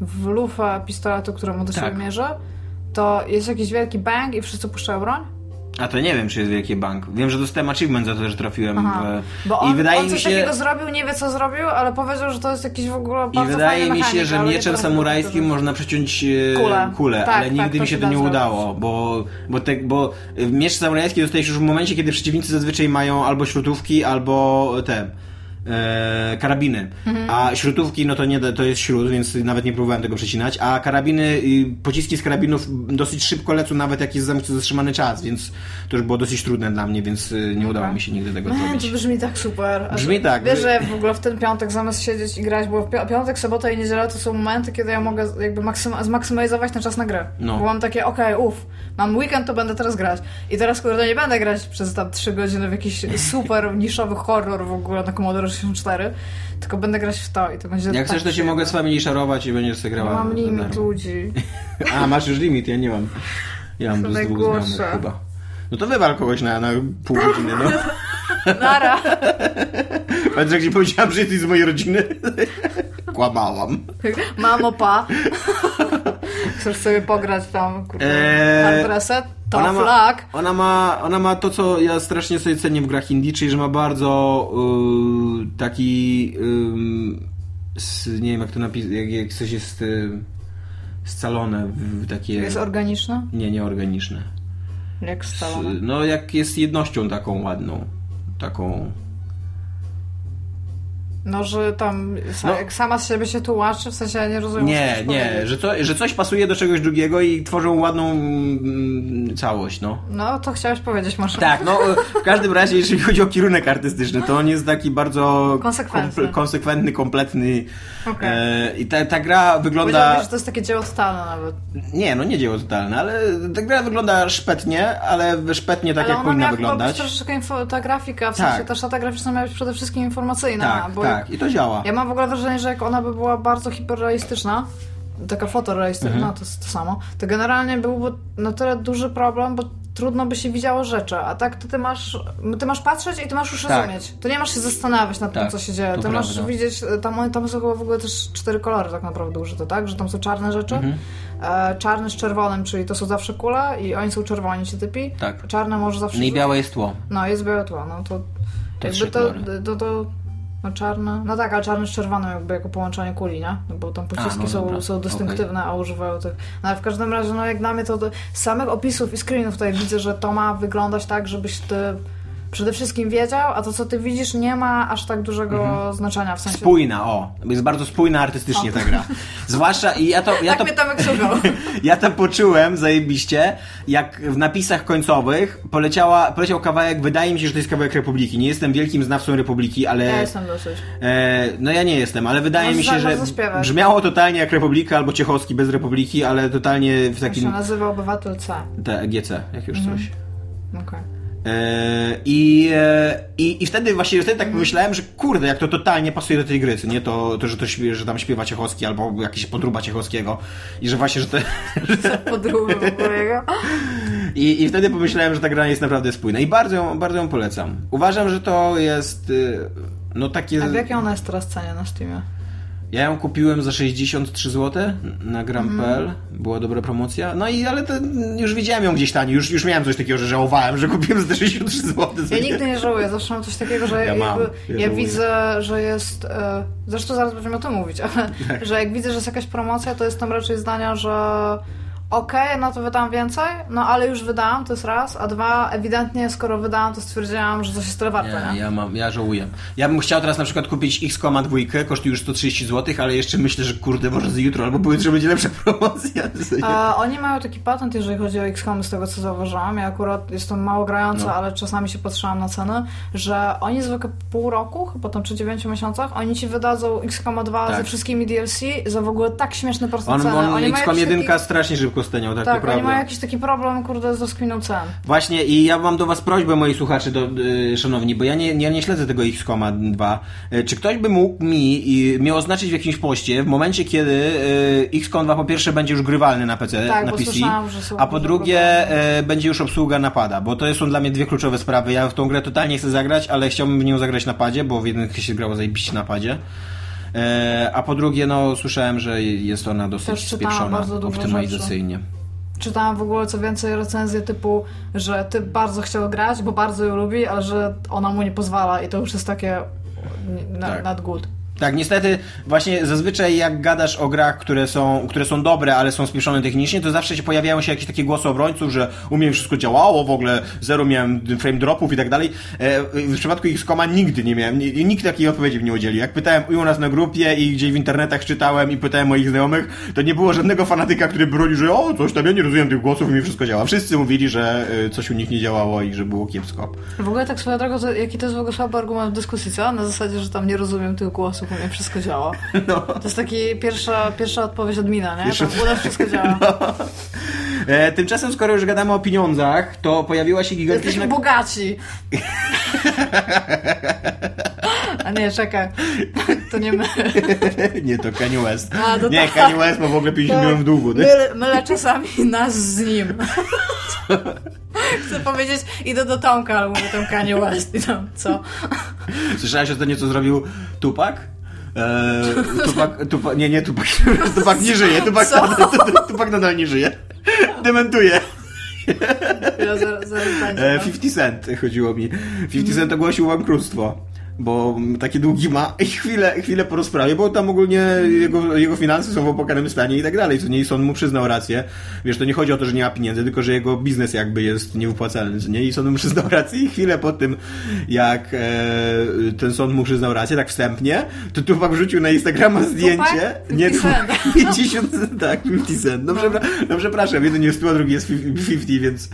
w lufę pistoletu, któremu do Tak. siebie mierzy, to jest jakiś wielki bang i wszyscy puszczają broń? A to nie wiem, czy jest wielki bank. Wiem, że dostałem achievement za to, że trafiłem Aha. w... Bo on, I wydaje on mi coś się... takiego zrobił, nie wie co zrobił, ale powiedział, że to jest jakiś w ogóle I bardzo wydaje fajny mi się, że mieczem samurajskim można przeciąć e, Kulę. kulę, Tak, ale tak, nigdy mi się to nie zrobić. udało, bo, bo, te, bo miecz samurajski dostajesz już w momencie, kiedy przeciwnicy zazwyczaj mają albo śrutówki, albo te e, karabiny. Mhm. A śrutówki, no to nie, to jest śrut, więc nawet nie próbowałem tego przecinać, a karabiny, pociski z karabinów dosyć szybko lecą, nawet jak jest zam- zatrzymany czas, więc to już było dosyć trudne dla mnie, więc y, nie udało mi się nigdy tego No, zrobić. to brzmi tak super. A Brzmi tak. Wiesz, że w ogóle w ten piątek zamiast siedzieć i grać, bo w pi- piątek, sobota i niedziela to są momenty, kiedy ja mogę jakby maksyma- zmaksymalizować ten czas na grę. No. Bo mam takie, okej, uff, mam weekend, to będę teraz grać. I teraz, kurde, nie będę grać przez tam 3 godziny w jakiś super niszowy horror w ogóle na Commodore 64, tylko będę grać w to i to będzie Jak tak chcesz, to się przyjemne. mogę z wami szarować i będziesz sobie grała. Mam limit ludzi. A, masz już limit, ja nie mam. Ja mam To z dwóch znajomych chyba. No to wywal kogoś na, na pół godziny, no. Nara. Pamiętasz, jak ci powiedziałam, że jesteś z mojej rodziny? Kłamałam. Mamo, pa. Chcesz sobie pograć tam, kurde, Eee? To ona ma- flag. Ona ma, ona ma to, co ja strasznie sobie cenię w grach indie, czyli że ma bardzo y, taki y, s, nie wiem jak to napisać, jak, jak coś jest y, scalone w, w takie... Jest organiczna? nie, nieorganiczne. Jak no jak jest jednością taką ładną. Taką... No, że tam No. jak sama z siebie się tłumaczy, w sensie ja nie rozumiem, Nie, nie, że, to, że coś pasuje do czegoś drugiego i tworzą ładną mm, całość, no. No, to chciałeś powiedzieć może. Tak, no w każdym razie, jeżeli chodzi o kierunek artystyczny, to on jest taki bardzo Konsekwentny. komple- konsekwentny, kompletny. Okej. E, I ta, ta gra wygląda. Że to jest takie dzieło totalne nawet. Nie, no nie dzieło totalne, ale ta gra wygląda szpetnie, ale szpetnie tak Ale jak powinna miała wyglądać. troszeczkę info, ta grafika, w Tak. sensie ta szata graficzna miała być przede wszystkim informacyjna. Tak, bo tak, i to działa. Ja mam w ogóle wrażenie, że jak ona by była bardzo hiperrealistyczna, taka fotorealistyczna, Mhm. no to jest to samo, to generalnie byłby na tyle duży problem, bo trudno by się widziało rzeczy, a tak to ty masz, ty masz patrzeć i ty masz już Tak. rozumieć. To nie masz się zastanawiać nad tym, Tak, co się dzieje. to Ty masz prawda. widzieć, tam, tam są chyba w ogóle też cztery kolory tak naprawdę użyte, tak? Że tam są czarne rzeczy, Mhm. e, czarny z czerwonym, czyli to są zawsze kule i oni są czerwoni, ci typi. Tak. Czarne może zawsze... No i białe jest tło. No, jest białe tło, no to... Te jakby to, kolory. to, to, no czarne, no tak, ale czarny z czerwonym jakby jako połączenie kuli, nie? No bo tam pociski no są, są dystynktywne, a używają tych. No ale w każdym razie, no jak dla mnie to, to z samych opisów i screenów tutaj widzę, że to ma wyglądać tak, żebyś ty przede wszystkim wiedział, a to co ty widzisz nie ma aż tak dużego znaczenia, w sensie... Spójna, o. Jest bardzo spójna artystycznie ta gra. Zwłaszcza i ja to. Ja tak to... mnie Tomek. Ja to poczułem zajebiście, jak w napisach końcowych poleciała, poleciał kawałek, wydaje mi się, że to jest kawałek Republiki. Nie jestem wielkim znawcą Republiki, ale... Ja jestem dosyć. E, no ja nie jestem, ale wydaje Możesz mi się, że bardzo śpiewać. brzmiało totalnie jak Republika albo Ciechowski bez Republiki, ale totalnie w To się takim... nazywa Obywatel C. Te, GC, jak już coś. Okej. E, I, e, i, I wtedy właśnie wtedy tak pomyślałem, że kurde, jak to totalnie pasuje do tej gry, nie to, to że, to że tam śpiewa Ciechowski albo jakiś podruba Ciechowskiego i że właśnie, że to, ogóle jego. I, I wtedy pomyślałem, że ta gra jest naprawdę spójna. I bardzo ją, bardzo ją polecam. Uważam, że to jest y, no takie... A w jakiej ona jest teraz cenie na Steamie? Ja ją kupiłem za 63 zł na gram.pl. Mhm. Była dobra promocja. No i ale to już widziałem ją gdzieś taniej. Już, już miałem coś takiego, że żałowałem, że kupiłem za te 63 zł. Ja nigdy nie żałuję, zawsze mam coś takiego, że Ja mam, ja ja widzę, że jest. E, zresztą zaraz będziemy o tym mówić, ale Tak. że jak widzę, że jest jakaś promocja, to jestem raczej zdania, że okej, no to wydam więcej, no ale już wydałam, to jest raz, a dwa, ewidentnie skoro wydałam, to stwierdziłam, że coś jest tyle warte, Nie, ja, mam, ja żałuję. Ja bym chciał teraz na przykład kupić X-Koma dwójkę, kosztuje już 130 zł, ale jeszcze myślę, że kurde, może z jutro albo pojutrze będzie lepsza promocja. E, oni mają taki patent, jeżeli chodzi o XCOM, z tego co zauważyłam. Ja akurat jestem mało grająca, No. ale czasami się patrzyłam na ceny, że oni zwykle pół roku, chyba tam czy 9 miesiącach, oni ci wydadzą XCOM 2 Tak. ze wszystkimi DLC za w ogóle tak śmieszne proste On, on oni X-Kom jakiś 1 taki, strasznie szybko tak, Tak, naprawdę. oni mają jakiś taki problem, kurde, ze skminą cen. Właśnie i ja mam do was prośbę, moi słuchacze, do, y, szanowni, bo ja nie, ja nie śledzę tego X-Koma 2. Y, Czy ktoś by mógł mi y, mnie oznaczyć w jakimś poście w momencie, kiedy y, X-Kom 2 po pierwsze będzie już grywalny na PC, Tak, na PC, a po drugie y, będzie już obsługa napada, bo to są dla mnie dwie kluczowe sprawy. Ja w tą grę totalnie chcę zagrać, ale chciałbym w nią zagrać na padzie, bo w jednym się grało zajebiście na padzie. E, A po drugie, no słyszałem, że jest ona dosyć spieprzona optymalizacyjnie. Czytałam w ogóle co więcej recenzje typu, że ty bardzo chciał grać, bo bardzo ją lubi, ale że ona mu nie pozwala i to już jest takie na, Tak. good. Tak, niestety właśnie zazwyczaj jak gadasz o grach, które są, które są dobre, ale są spieszone technicznie, to zawsze się pojawiają się jakieś takie głosy obrońców, że u mnie wszystko działało, w ogóle zero miałem frame dropów i tak dalej. E, W przypadku X-Koma nigdy nie miałem, ni- nikt takiej odpowiedzi mi nie udzielił. Jak pytałem u nas na grupie i gdzieś w internetach czytałem i pytałem moich znajomych, to nie było żadnego fanatyka, który bronił, że o, coś tam, ja nie rozumiem tych głosów i mi wszystko działa. Wszyscy mówili, że e, coś u nich nie działało i że było kiepsko. W ogóle tak swoją drogą, jaki to jest w ogóle słaby argument w dyskusji, co? Na zasadzie, że tam nie rozumiem tych głosów, u mnie wszystko działa. No. To jest taki pierwsza, pierwsza odpowiedź od Mina, nie? Pierwsza- u nas wszystko działa. E, tymczasem, skoro już gadamy o pieniądzach, to pojawiła się gigantyczna... Jesteśmy bogaci. A nie, czekaj. To nie my. nie, to Kanye West. A, to nie, tak. Kanye West ma w ogóle 50 milionów długu. nie? Mylę, mylę czasami nas z nim. Chcę powiedzieć, idę do Tomka, ale mówię tam Kanye West i tam, co? Słyszałeś ostatnio, co zrobił Tupak? Eee, Tupak, Tupak, nie, nie, Tupak, Tupak nie żyje, Tupak, Co? nadal, nadal nie żyje. Dementuje. Ja zaraz, zaraz będzie. E, 50 Cent chodziło mi. 50 Cent ogłosił bankructwo. Bo takie długi ma i chwilę, chwilę po rozprawie, bo tam ogólnie jego, jego finanse są w opłakanym stanie i tak dalej, co nie, i sąd mu przyznał rację. Wiesz, to nie chodzi o to, że nie ma pieniędzy, tylko że jego biznes jakby jest niewypłacalny, co nie, i sąd mu przyznał rację i chwilę po tym, jak e, ten sąd mu przyznał rację, tak wstępnie, to Tupak wrzucił na Instagrama zdjęcie. 50 nie, cent. 50 tak, 50 cent. No, przepra- no przepraszam, jeden jest 100, a drugi jest 50, więc...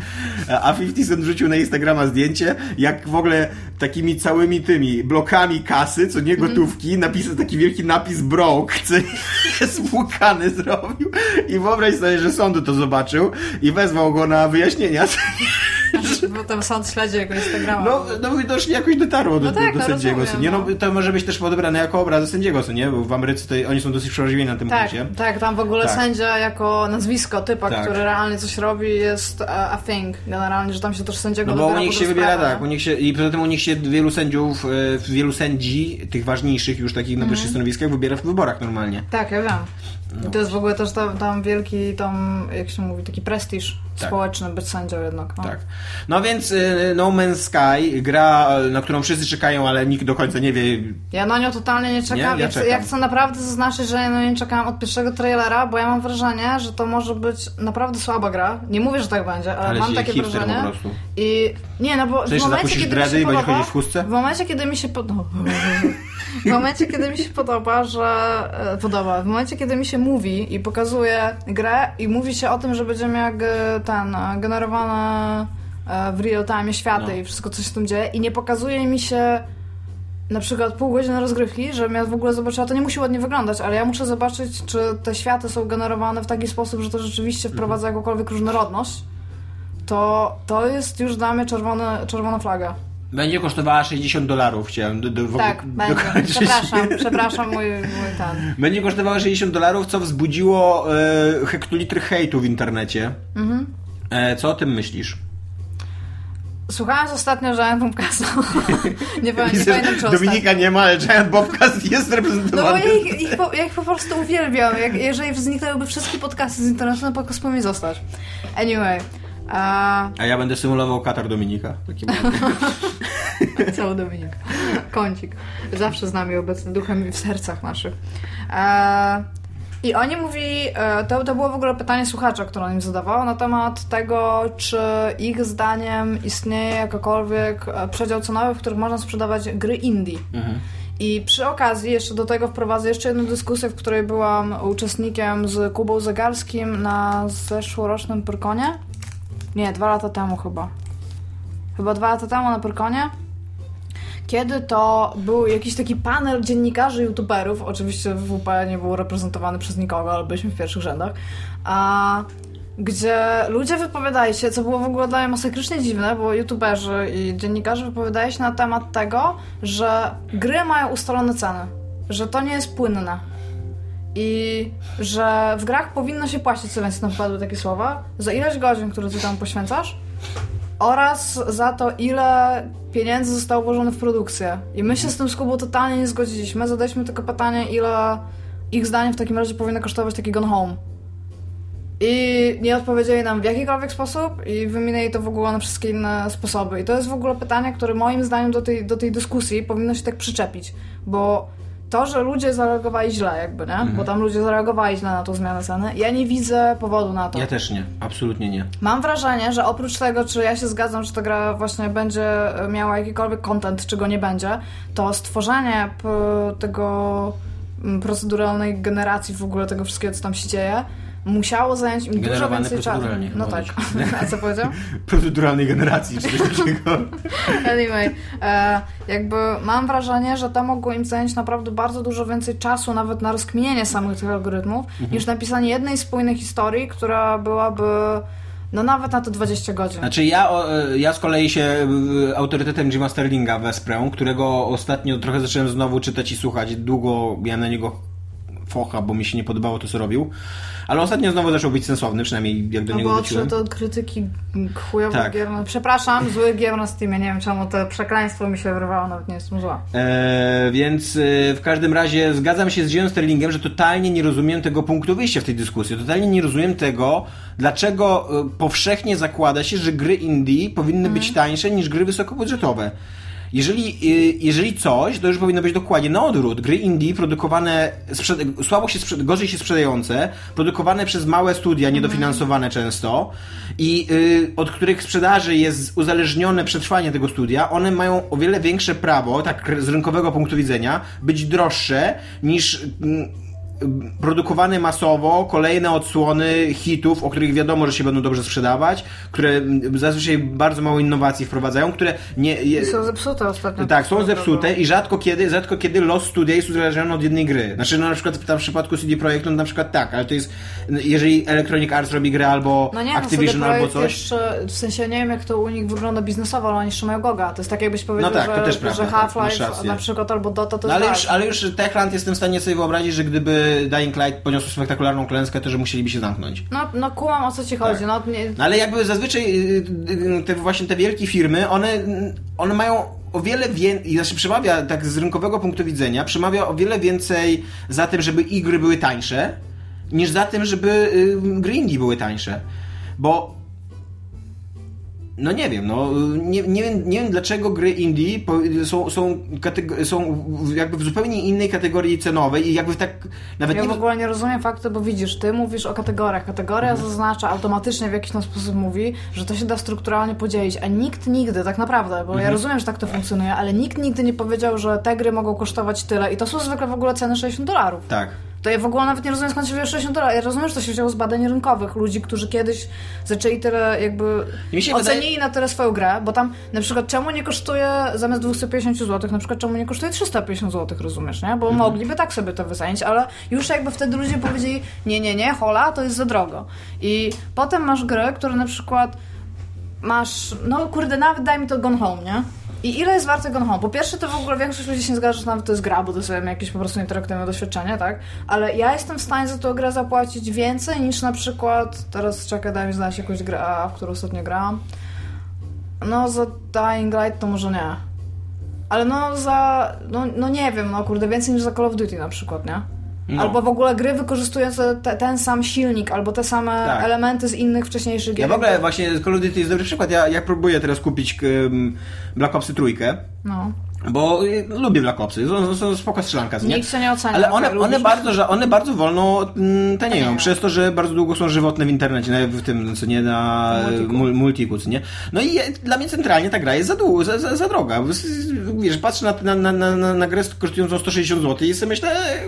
A 50 cent wrzucił na Instagrama zdjęcie, jak w ogóle takimi całymi tymi blokami kasy, co nie gotówki, napisał taki wielki napis broke, co spłukany zrobił. I wyobraź sobie, że sąd to zobaczył i wezwał go na wyjaśnienia. Bo tam sąd śledzi jego Instagrama. No, no widocznie jakoś dotarło do, No tak, do, do no sędziego, rozumiem, nie? No, no. to może być też odebrane jako obraz sędziego, co nie? Bo w Ameryce to oni są dosyć przerażliwi na tym Tak, punkcie. tak, tam w ogóle Tak. sędzia jako nazwisko typa, Tak. który realnie coś robi jest a, a thing. Generalnie, że tam się też sędziego No bo u nich się wybiera tak, u nich się, i poza tym u nich się wielu sędziów, e, wielu sędzi, tych ważniejszych już takich na wyższych stanowiskach wybiera w wyborach normalnie. Tak, ja wiem. I to jest w ogóle też tam, tam wielki, tam, jak się mówi, taki prestiż Tak. społeczny być sędzią jednak. No. Tak. No więc e, No Man's Sky, gra, e, na którą wszyscy czekają, ale nikt do końca nie wie. Ja na nią totalnie nie czekam. Nie? Ja Ja, chcę, czekam. ja chcę naprawdę zaznaczyć, że ja na nią nie czekałam od pierwszego trailera, bo ja mam wrażenie, że to może być naprawdę słaba gra. Nie mówię, że tak będzie, ale, Ale mam takie wrażenie. po prostu. I nie, no bo Co w momencie, kiedy mi się podoba, chodzić w chustce? w momencie, kiedy mi się podoba, w momencie, kiedy mi się podoba, że e, podoba, w momencie, kiedy mi się mówi i pokazuje grę i mówi się o tym, że będziemy jak e, ten e, generowane e, w real time światy No. i wszystko, co się z tym dzieje i nie pokazuje mi się na przykład pół godziny rozgrywki, żebym ja w ogóle zobaczyła, to nie musi ładnie wyglądać, ale ja muszę zobaczyć, czy te światy są generowane w taki sposób, że to rzeczywiście Mhm. wprowadza jakąkolwiek różnorodność, to, to jest już dla mnie czerwony, czerwona flaga. Będzie kosztowała 60 dolarów, chciałem do, do, w ogóle Tak, będzie. dokończyć. Przepraszam, przepraszam mój, mój ten. Będzie kosztowała 60 dolarów, co wzbudziło e, hektolitry hejtu w internecie. Mhm. E, co o tym myślisz? Słuchałam ostatnio Giant Bobcasta. nie, wiem, nie pamiętam czy Dominika nie ma, ale Giant Bobcast jest reprezentowany. No bo ja ich, ich, po, ja ich po prostu uwielbiam. Jak, jeżeli zniknęłyby wszystkie podcasty z internetu, to podcast powinien zostać. Anyway. A... A ja będę symulował katar Dominika. Taki Cały Dominik. Kącik. Zawsze z nami obecny, duchem i w sercach naszych. A... I oni mówili, e, to, to było w ogóle pytanie słuchacza, które on im zadawał, na temat tego, czy ich zdaniem istnieje jakakolwiek e, przedział cenowy, w którym można sprzedawać gry indie. Mhm. I przy okazji jeszcze do tego wprowadzę jeszcze jedną dyskusję, w której byłam uczestnikiem z Kubą Zegarskim na zeszłorocznym Pyrkonie. Nie, dwa lata temu chyba. Chyba dwa lata temu na Pyrkonie kiedy to był jakiś taki panel dziennikarzy, youtuberów, oczywiście WP nie był reprezentowany przez nikogo, ale byliśmy w pierwszych rzędach, a gdzie ludzie wypowiadali się, co było w ogóle dla mnie masakrycznie dziwne, bo youtuberzy i dziennikarze wypowiadali się na temat tego, że gry mają ustalone ceny, że to nie jest płynne i że w grach powinno się płacić, co więc tam padły takie słowa, za ileś godzin, które ty tam poświęcasz, oraz za to, ile pieniędzy zostało włożone w produkcję. I my się z tym z Kubą totalnie nie zgodziliśmy. Zadaliśmy tylko pytanie, ile ich zdaniem w takim razie powinno kosztować taki Gone Home. I nie odpowiedzieli nam w jakikolwiek sposób i wymienili to w ogóle na wszystkie inne sposoby. I to jest w ogóle pytanie, które moim zdaniem do tej, do tej dyskusji powinno się tak przyczepić, bo to, że ludzie zareagowali źle, jakby, nie? Mhm. Bo tam ludzie zareagowali źle na tą zmianę ceny. Ja nie widzę powodu na to. Ja też nie, absolutnie nie. Mam wrażenie, że oprócz tego, czy ja się zgadzam, że ta gra właśnie będzie miała jakikolwiek content, czy go nie będzie, to stworzenie tego mm, proceduralnej generacji w ogóle tego wszystkiego, co tam się dzieje, musiało zająć im dużo więcej czasu. No tak. A co powiedział? Proceduralnej generacji, czy coś takiego. anyway, e, jakby mam wrażenie, że to mogło im zająć naprawdę bardzo dużo więcej czasu, nawet na rozkminienie samych tych algorytmów, mhm. niż napisanie jednej spójnej historii, która byłaby no nawet na to 20 godzin. Znaczy ja, e, ja z kolei się e, autorytetem Jima Sterlinga wesprę, którego ostatnio trochę zacząłem znowu czytać i słuchać. Długo miałem na niego focha, bo mi się nie podobało to, co robił. Ale ostatnio znowu zaczął być sensowny, przynajmniej jak do no niego wróciłem. No bo to krytyki chujowych tak. gier. No, przepraszam, zły gier na Steamie. Nie wiem czemu to przekleństwo mi się wyrwało, nawet nie jestem zła. Eee, więc e, w każdym razie zgadzam się z Jimem Sterlingiem, że totalnie nie rozumiem tego punktu wyjścia w tej dyskusji. Totalnie nie rozumiem tego, dlaczego e, powszechnie zakłada się, że gry indie powinny być mhm. tańsze niż gry wysokobudżetowe. Jeżeli, y, jeżeli coś, to już powinno być dokładnie na odwrót. Gry indie produkowane, słabo się sprzed, gorzej się sprzedające, produkowane przez małe studia, niedofinansowane często i y, od których sprzedaży jest uzależnione przetrwanie tego studia, one mają o wiele większe prawo, tak z rynkowego punktu widzenia, być droższe niż mm, produkowane masowo kolejne odsłony hitów, o których wiadomo, że się będą dobrze sprzedawać, które zazwyczaj bardzo mało innowacji wprowadzają, które nie... Je... Są zepsute ostatnio. Tak, są zepsute i rzadko kiedy, rzadko kiedy los studia jest uzależniony od jednej gry. Znaczy, no na przykład w, w przypadku CD Projekt, no na przykład tak, ale to jest, jeżeli Electronic Arts robi grę albo no nie, no, Activision no, albo coś... Jeszcze, w sensie nie wiem, jak to u nich wygląda biznesowo, ale oni jeszcze mają Goga. To jest tak, jakbyś powiedział, no tak, to że, też że Half-Life na przykład albo Dota to no, ale, już, ale już Techland jestem w stanie sobie wyobrazić, że gdyby Dying Light poniosł spektakularną klęskę, to że musieliby się zamknąć. No, no kumam o co ci chodzi. Tak. No, nie... no, ale jakby zazwyczaj y, y, te właśnie te wielkie firmy, one, one mają o wiele więcej, znaczy przemawia tak z rynkowego punktu widzenia, przemawia o wiele więcej za tym, żeby ich gry były tańsze, niż za tym, żeby y, gry indie były tańsze. Bo no nie wiem, no nie, nie, wiem, nie wiem dlaczego gry indie są, są, są jakby w zupełnie innej kategorii cenowej i jakby tak nawet ja nie... w ogóle nie rozumiem faktu, bo widzisz, ty mówisz o kategoriach. Kategoria mhm. zaznacza automatycznie w jakiś tam sposób mówi, że to się da strukturalnie podzielić, a nikt nigdy, tak naprawdę, bo mhm. ja rozumiem, że tak to funkcjonuje, ale nikt nigdy nie powiedział, że te gry mogą kosztować tyle i to są zwykle w ogóle ceny 60 dolarów. Tak. To ja w ogóle nawet nie rozumiem, skąd się wzięło 60 dolarów. Ja rozumiem, że to się wzięło z badań rynkowych. Ludzi, którzy kiedyś zaczęli tyle jakby... Ocenili wydaje... na tyle swoją grę, bo tam na przykład czemu nie kosztuje zamiast 250 zł, na przykład czemu nie kosztuje 350 zł, rozumiesz, nie? Bo mhm. mogliby tak sobie to wycenić, ale już jakby wtedy ludzie powiedzieli nie, nie, nie, hola, to jest za drogo. I potem masz gry, które na przykład masz, no kurde, nawet daj mi to Gone Home, nie? I ile jest warte Gone Home? Po pierwsze, to w ogóle większość ludzi się zgadza, że nawet to jest gra, bo jest jakieś po prostu interaktywne doświadczenie, tak? Ale ja jestem w stanie za tą grę zapłacić więcej niż na przykład, teraz czekaj, daj mi znaleźć jakąś grę, w którą ostatnio grałam. No, za Dying Light to może nie. Ale no za, no, no nie wiem, no kurde, więcej niż za Call of Duty na przykład, nie? No. Albo w ogóle gry wykorzystujące te, ten sam silnik, albo te same Tak. elementy z innych wcześniejszych gier. Ja w ogóle właśnie Call of Duty jest dobry przykład. Ja, ja próbuję teraz kupić um, Black Opsy trójkę. No. Bo y, lubię Black Opsy, są, są spoko strzelanka, nie? Nikt się nie ocenia. Ale one, one, lubisz. bardzo, że one bardzo wolno mm, tanieją, przez to, że bardzo długo są żywotne w internecie, nawet w tym, co nie na Multiku. mul- multiku, co nie? No i dla mnie centralnie ta gra jest za, dłu- za, za, za droga. Wiesz, patrzę na, na, na, na, na grę kosztującą 160 zł i sobie myślę, e,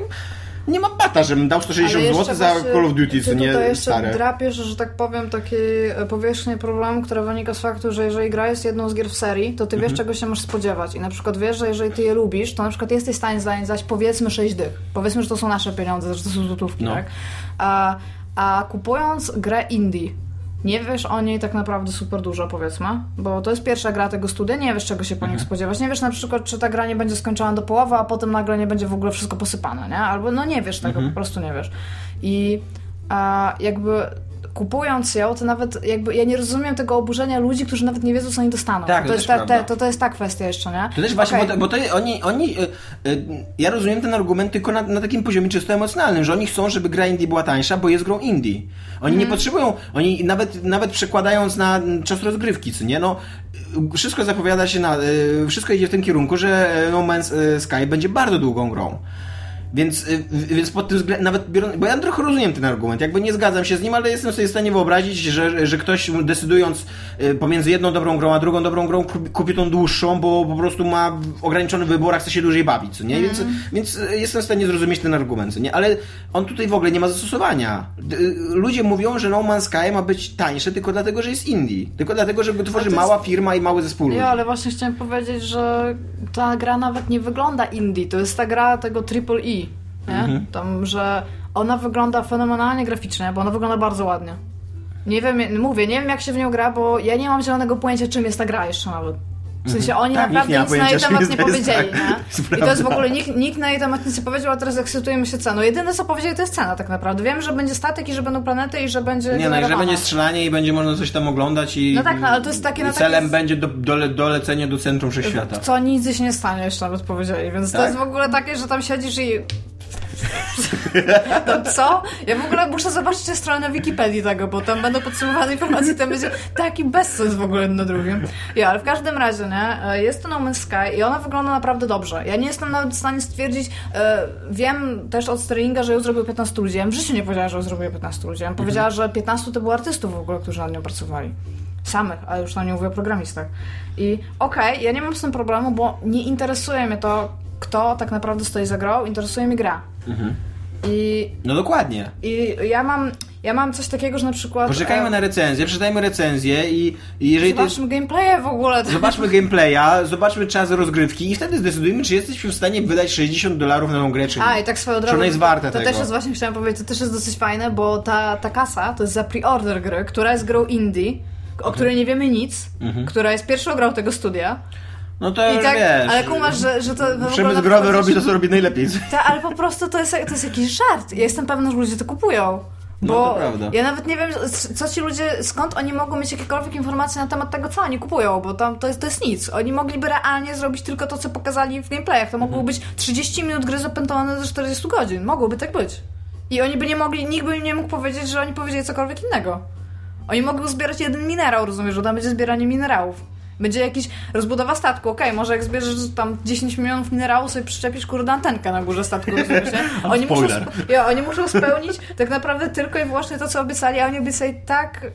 nie ma bata, żebym dał 160 Ale zł za właśnie Call of Duty, ty co nie tutaj jeszcze stare. drapiesz, że tak powiem, taki e, powierzchnię problemu, który wynika z faktu, że jeżeli gra jest jedną z gier w serii, to ty Mhm. wiesz, czego się masz spodziewać. I na przykład wiesz, że jeżeli ty je lubisz, to na przykład jesteś w stanie za- zdać powiedzmy 6 dych. Powiedzmy, że to są nasze pieniądze, że to są złotówki, No. tak? A, a kupując grę indie, nie wiesz o niej tak naprawdę super dużo, powiedzmy, bo to jest pierwsza gra tego studia, nie wiesz czego się po nich Mhm. spodziewać. Nie wiesz na przykład, czy ta gra nie będzie skończona do połowy, a potem nagle nie będzie w ogóle wszystko posypane, nie? Albo no nie wiesz tego, Mhm. po prostu nie wiesz. I a, jakby kupując ją, to nawet jakby ja nie rozumiem tego oburzenia ludzi, którzy nawet nie wiedzą, co oni dostaną. Tak, to, to jest ta, te, to, to jest ta kwestia jeszcze, nie? To też właśnie, Okej. bo, to, bo oni, oni y, y, ja rozumiem ten argument tylko na, na takim poziomie czysto emocjonalnym, że oni chcą, żeby gra indie była tańsza, bo jest grą indie. Oni Mhm. nie potrzebują, oni nawet, nawet przekładając na czas rozgrywki, co nie, no wszystko zapowiada się na, y, wszystko idzie w tym kierunku, że No Man's Sky będzie bardzo długą grą. Więc, y, więc pod tym względem, nawet biorąc, bo ja trochę rozumiem ten argument, jakby nie zgadzam się z nim, ale jestem sobie w stanie wyobrazić, że, że ktoś decydując y, pomiędzy jedną dobrą grą, a drugą dobrą grą kupi, tą dłuższą, bo po prostu ma ograniczony wybór, a chce się dłużej bawić, co nie? Więc, więc y, jestem w stanie zrozumieć ten argument, co nie? Ale on tutaj w ogóle nie ma zastosowania. Ludzie mówią, że No Man's Sky ma być tańsze tylko dlatego, że jest indie. Tylko dlatego, że go tworzy jest- mała firma i mały zespół ludzi. Ja, ale właśnie chciałem powiedzieć, że ta gra nawet nie wygląda indie. To jest ta gra tego Triple E. Nie? Mhm. Tam, że ona wygląda fenomenalnie graficznie, bo ona wygląda bardzo ładnie. Nie wiem, mówię, nie wiem jak się w nią gra, bo ja nie mam zielonego pojęcia, czym jest ta gra jeszcze nawet. W sensie oni Tak, naprawdę nic na jej temat nie powiedzieli, gra. nie? I to jest w ogóle nikt, nikt na jej temat nic nie powiedział, a teraz ekscytujemy się ceną. Jedyne co powiedzieli to jest cena tak naprawdę. Wiem, że będzie statek i że będą planety i że będzie Nie, no i że będzie strzelanie i będzie można coś tam oglądać i No tak, no, ale to jest takie na celem takie- będzie do, dole, dolecenie do centrum wszechświata. Co nic się nie stanie, jeszcze nawet powiedzieli, więc to Tak? jest w ogóle takie, że tam siedzisz i... Tam co? Ja w ogóle muszę zobaczyć tę stronę na Wikipedii tego, bo tam będą podsumowane informacje, tam będzie taki bezsens w ogóle na drugim. Ja, ale w każdym razie, nie? e, Jest to No Man's Sky i ona wygląda naprawdę dobrze. Ja nie jestem nawet w stanie stwierdzić, e, wiem też od Sterlinga, że ją zrobił 15 ludzi. Ja w życiu nie powiedziała, że ją zrobił 15 ludzi. Ja powiedziała, że 15 to było artystów w ogóle, którzy nad nią pracowali samych, a już tam nie mówię o programistach. I okej, ja nie mam z tym problemu, bo nie interesuje mnie to, kto tak naprawdę stoi za grą, interesuje mnie gra. I, No dokładnie. I ja mam ja mam coś takiego, że na przykład... Poczekajmy e, na recenzję, przeczytajmy recenzję i, i jeżeli. Zobaczmy gameplaye w ogóle. Zobaczmy gameplaya, zobaczmy czas rozgrywki i wtedy zdecydujmy, czy jesteśmy w stanie wydać 60 dolarów na tą grę, czy. A, i tak swoją Czy drogą. ona jest warta to też jest właśnie, chciałam powiedzieć, to też jest dosyć fajne, bo ta, ta kasa to jest za pre-order gry, która jest grą indie, o której nie wiemy nic, Mhm. która jest pierwszą grą tego studia. No to I tak, wiesz... ale kumasz, że, że to Przemysł growy robi to, co robi najlepiej. Ta, ale po prostu to jest, to jest jakiś żart. Ja jestem pewna, że ludzie to kupują. No, Bo prawda. ja nawet nie wiem, co ci ludzie, skąd oni mogą mieć jakiekolwiek informacje na temat tego, co oni kupują, bo tam to jest, to jest nic. Oni mogliby realnie zrobić tylko to, co pokazali w gameplayach. To mogło być 30 minut gry zapętowane ze 40 godzin. Mogłoby tak być. I oni by nie mogli, nikt by im nie mógł powiedzieć, że oni powiedzieli cokolwiek innego. Oni mogą zbierać jeden minerał, rozumiesz, że tam będzie zbieranie minerałów. Będzie jakiś rozbudowa statku, okej, może jak zbierzesz tam 10 milionów minerałów, sobie przyczepisz kurde antenkę na górze statku, rozumiesz, nie? Oni muszą, Spoiler. ja, oni muszą spełnić tak naprawdę tylko i wyłącznie to, co obiecali, a oni obiecali tak y,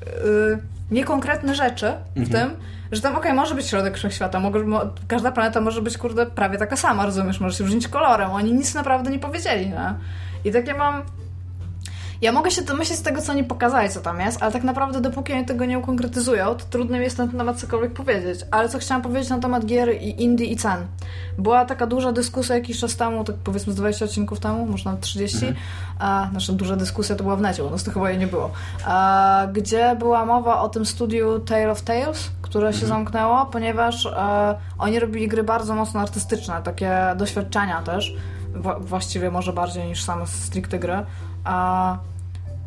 niekonkretne rzeczy w tym, że tam okej, może być środek wszechświata, mogą, mo, każda planeta może być kurde prawie taka sama, rozumiesz, może się różnić kolorem, oni nic naprawdę nie powiedzieli, nie? I takie mam... Ja mogę się domyślić z tego, co oni pokazali, co tam jest, ale tak naprawdę dopóki oni tego nie ukonkretyzują, to trudno mi jest na ten temat cokolwiek powiedzieć. Ale co chciałam powiedzieć na temat gier i indie i cen. Była taka duża dyskusja jakiś czas temu, tak powiedzmy z 20 odcinków temu, może nawet 30, a, znaczy duża dyskusja to była w necie, u nas to chyba jej nie było, a, gdzie była mowa o tym studiu Tale of Tales, które się zamknęło, ponieważ e, oni robili gry bardzo mocno artystyczne, takie doświadczenia też, Wła- właściwie może bardziej niż same stricte gry. A,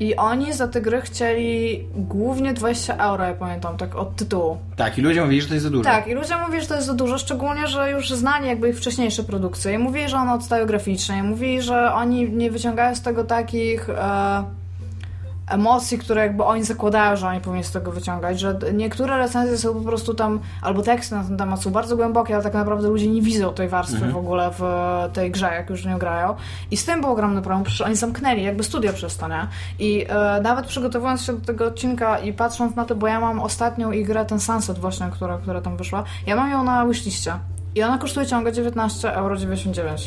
I oni za te gry chcieli głównie 20 euro, ja pamiętam, tak od tytułu. Tak, i ludzie mówili, że to jest za dużo. Tak, i ludzie mówili, że to jest za dużo, szczególnie, że już znali jakby ich wcześniejsze produkcje. I mówili, że one odstają graficznie, i mówili, że oni nie wyciągają z tego takich e, emocji, które jakby oni zakładają, że oni powinni z tego wyciągać, że niektóre recenzje są po prostu tam, albo teksty na ten temat są bardzo głębokie, ale tak naprawdę ludzie nie widzą tej warstwy w ogóle w tej grze, jak już w nią grają. I z tym był ogromny problem, przecież oni zamknęli jakby studio przez to, nie? I e, nawet przygotowując się do tego odcinka i patrząc na to, bo ja mam ostatnią ich grę, ten Sunset właśnie, która, która tam wyszła, ja mam ją na wishliście. I ona kosztuje ciągle 19,99 euro.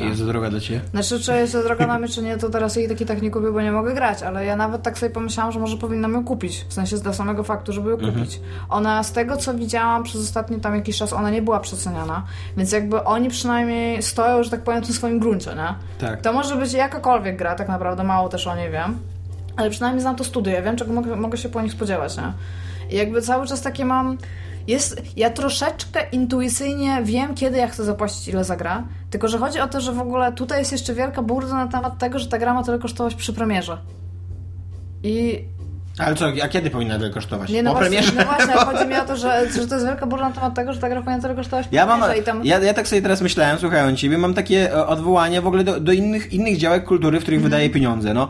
Jest za droga dla ciebie. Znaczy, czy jest za droga na mnie, czy nie, to teraz jej taki tak nie kupię, bo nie mogę grać, ale ja nawet tak sobie pomyślałam, że może powinnam ją kupić. W sensie dla samego faktu, żeby ją kupić. Ona, z tego co widziałam przez ostatni tam jakiś czas, ona nie była przeceniana, więc jakby oni przynajmniej stoją, że tak powiem, w tym swoim gruncie, nie? Tak. To może być jakakolwiek gra, tak naprawdę, mało też o niej wiem. Ale przynajmniej znam to studio, ja wiem, czego mogę, mogę się po nich spodziewać, nie? I jakby cały czas takie mam... Jest, ja troszeczkę intuicyjnie wiem, kiedy ja chcę zapłacić, ile za gra. Tylko, że chodzi o to, że w ogóle tutaj jest jeszcze wielka burda na temat tego, że ta gra ma tyle kosztować przy premierze. I Ale co, a kiedy powinna tyle kosztować? nie, no po właśnie, premierze? no właśnie, chodzi mi o to, że, że to jest wielka burda na temat tego, że ta gra powinna tyle kosztować przy Ja mam, tam... ja, ja tak sobie teraz myślałem, słuchając ciebie, mam takie e, odwołanie w ogóle do, do innych, innych działek kultury, w których Mhm. wydaje pieniądze, no.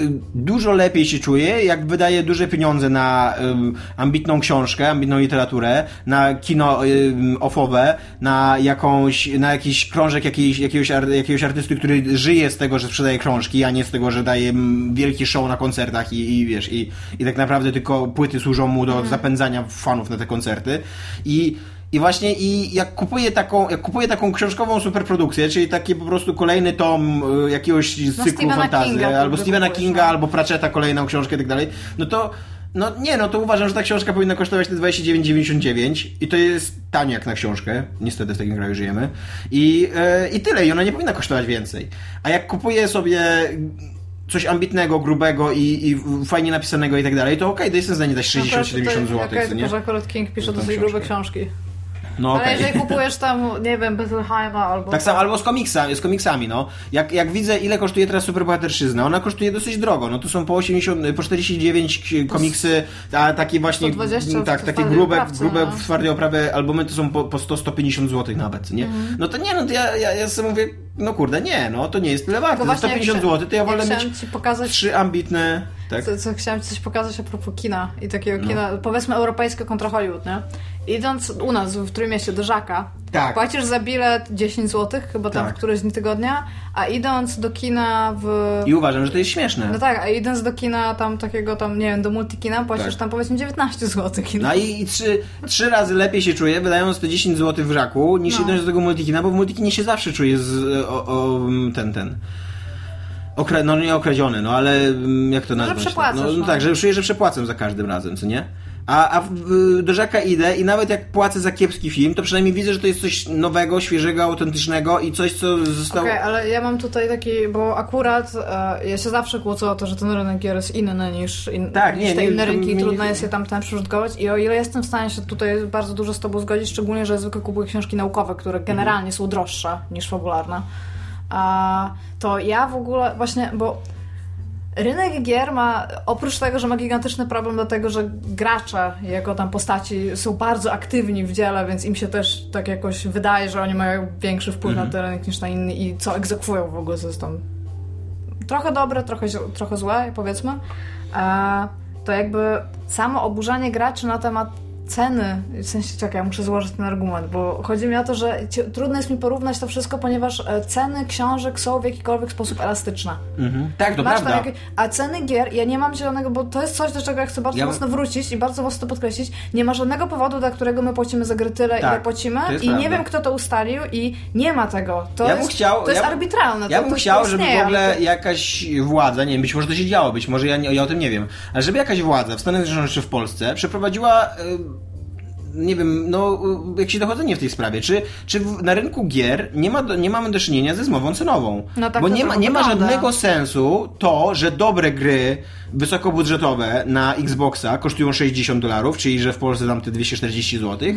Y, Dużo lepiej się czuję, jak wydaje duże pieniądze na ym, ambitną książkę, ambitną literaturę, na kino ym, ofowe, na jakąś, na jakiś krążek jakiejś, jakiegoś, jakiegoś artysty, który żyje z tego, że sprzedaje książki, a nie z tego, że daje mm, wielki show na koncertach i, i wiesz, i, i tak naprawdę tylko płyty służą mu do zapędzania fanów na te koncerty. I i właśnie i jak kupuję taką, jak kupuję taką książkową superprodukcję, czyli taki po prostu kolejny tom y, jakiegoś cyklu Stephena fantazy, Kinga albo Stephena Kinga, no. albo Pratchetta kolejną książkę i tak dalej, no to no nie, no to uważam, że ta książka powinna kosztować te 29,99 i to jest tanie jak na książkę. Niestety w takim kraju żyjemy. I, e, I tyle, i ona nie powinna kosztować więcej. A jak kupuję sobie coś ambitnego, grubego i, i fajnie napisanego i tak dalej, to okej, to jestem w stanie dać 60-70 zł, nie? tylko, że akurat King pisze dosyć grube książki. No Ale jeżeli kupujesz tam, nie wiem, Bettelheima albo... Tak samo, albo z komiksami, z komiksami, no. Jak, jak widzę, ile kosztuje teraz Superbohaterszyzna, ona kosztuje dosyć drogo, no to są po 80, po 49 k- komiksy, a takie właśnie, 120 tak, w takie grube, oprawce, grube no. w twardej oprawie albumy to są po, po 100-150 zł nawet, nie? Mhm. No to nie, no to ja, ja, ja sobie mówię, no kurde, nie, no to nie jest tyle warte, za właśnie 150 jak zł to ja wolę mieć ci pokazać trzy ambitne, tak? Co, co chciałam ci coś pokazać a propos kina i takiego No. kina, powiedzmy europejskie kontra Hollywood, nie? Idąc u nas w Trójmieście do Żaka, Tak. płacisz za bilet 10 zł, chyba tam Tak. w któreś dni tygodnia, a idąc do kina w... I uważam, że to jest śmieszne. No tak, a idąc do kina tam takiego tam, nie wiem, do multikina, płacisz Tak. tam powiedzmy 19 zł. No i, i trzy, trzy razy lepiej się czuję, wydając te 10 zł w żaku, niż No. idąc do tego multikina, bo w multikinie się zawsze czuję z, o, o, ten, ten. Okra, no nie okradziony, no ale mm, jak to No, że nazwać? przepłacasz, no, no, no. tak, że czuję, że przepłacam za każdym razem, co nie? A, a w, do Żaka idę i nawet jak płacę za kiepski film, to przynajmniej widzę, że to jest coś nowego, świeżego, autentycznego i coś, co zostało... Okej, ale ja mam tutaj taki, bo akurat e, ja się zawsze kłócę o to, że ten rynek gier jest inny niż, in, Tak, niż nie, te inne rynki i nie- trudno jest je tam, tam przyporządkować i o ile jestem w stanie się tutaj bardzo dużo z tobą zgodzić, szczególnie, że zwykle kupuję książki naukowe, które Mhm. generalnie są droższe niż fabularne, a, to ja w ogóle właśnie, bo Rynek gier ma, oprócz tego, że ma gigantyczny problem, dlatego że gracze, jako tam postaci, są bardzo aktywni w dziele, więc im się też tak jakoś wydaje, że oni mają większy wpływ na ten rynek niż na inny i co egzekwują w ogóle, co jest tam trochę dobre, trochę, trochę złe, powiedzmy. E, to jakby samo oburzanie graczy na temat ceny, w sensie czekaj, ja muszę złożyć ten argument, bo chodzi mi o to, że trudno jest mi porównać to wszystko, ponieważ e, ceny książek są w jakikolwiek sposób elastyczne. Mhm. Tak, to Masz prawda. a ceny gier, ja nie mam zielonego, bo to jest coś, do czego ja chcę bardzo Ja- mocno wrócić i bardzo mocno podkreślić. Nie ma żadnego powodu, dla którego my płacimy za gry tyle, Tak, ile płacimy i nie prawda. wiem, kto to ustalił i nie ma tego. To Ja jest, chciał- to jest ja- arbitralne. Ja bym to, chciał, to żeby istnieje, w ogóle to- jakaś władza, nie wiem, być może to się działo, być może ja, nie, ja o tym nie wiem, ale żeby jakaś władza w Stanach Zjednoczonych czy w Polsce przeprowadziła, y, nie wiem, no, jakieś dochodzenie w tej sprawie. Czy, czy na rynku gier nie, ma, nie mamy do czynienia ze zmową cenową? No tak Bo nie ma, nie ma żadnego sensu to, że dobre gry wysokobudżetowe na Xboxa kosztują 60 dolarów, czyli że w Polsce tam te 240 zł.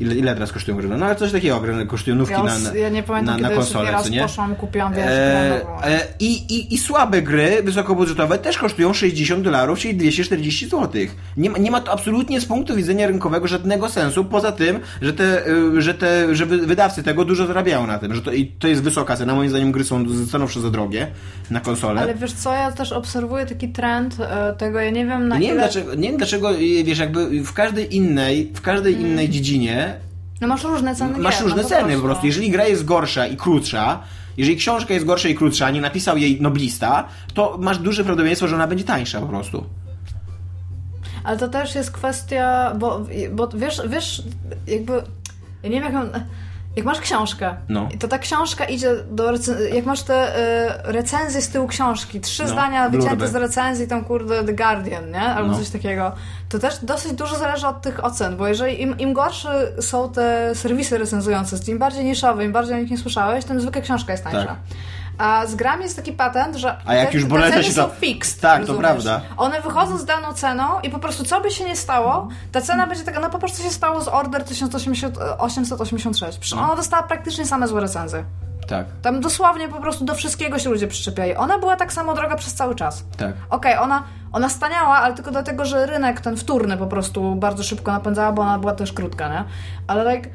Ile, ile teraz kosztują gry? No ale coś takiego, gry kosztują nówki Ja, na, ja nie pamiętam, na, na kiedy konsolę, raz nie? poszłam i kupiłam wiesz, E, grę nową. e, i, i, I słabe gry wysokobudżetowe też kosztują 60 dolarów, czyli 240 zł. Nie, ma- nie ma to absolutnie z punktu widzenia rynkowego żadnego sensu, poza tym, że te, y, że te że wy- wydawcy tego dużo zarabiają na tym, że to, i to jest wysoka cena. Moim zdaniem gry są stanowczo za drogie na konsolę. Ale wiesz co, ja też obserwuję taki trend e, tego, ja nie wiem na nie, wiem ile... dlaczego, nie wiem dlaczego, y, wiesz, jakby w każdej innej, w każdej innej dziedzinie No masz różne ceny masz gier, różne no ceny po prostu. Jeżeli gra jest gorsza i krótsza, jeżeli książka jest gorsza i krótsza, nie napisał jej noblista, to masz duże prawdopodobieństwo, że ona będzie tańsza po prostu. Ale to też jest kwestia, bo, bo wiesz, wiesz, jakby, ja nie wiem jak mam, jak masz książkę No. to ta książka idzie do, jak masz te y, recenzje z tyłu książki, trzy No, zdania wycięte blurby. z recenzji, tam kurde The Guardian, nie? Albo No. coś takiego, to też dosyć dużo zależy od tych ocen, bo jeżeli im, im gorsze są te serwisy recenzujące, im bardziej niszowe, im bardziej o nich nie słyszałeś, tym zwykle książka jest tańsza. Tak. A z grami jest taki patent, że A jak te, już boleta ceny się są to- fixed. Tak, to rozumiesz? prawda. One wychodzą z daną ceną i po prostu co by się nie stało, ta cena będzie taka, no po prostu się stało z Order 1886. Przecież ona dostała praktycznie same złe recenzje. Tak, Tam dosłownie po prostu do wszystkiego się ludzie przyczepiali. Ona była tak samo droga przez cały czas. tak. Okej, ona, ona staniała, ale tylko dlatego, że rynek ten wtórny po prostu bardzo szybko napędzała, bo ona była też krótka, nie? Ale like...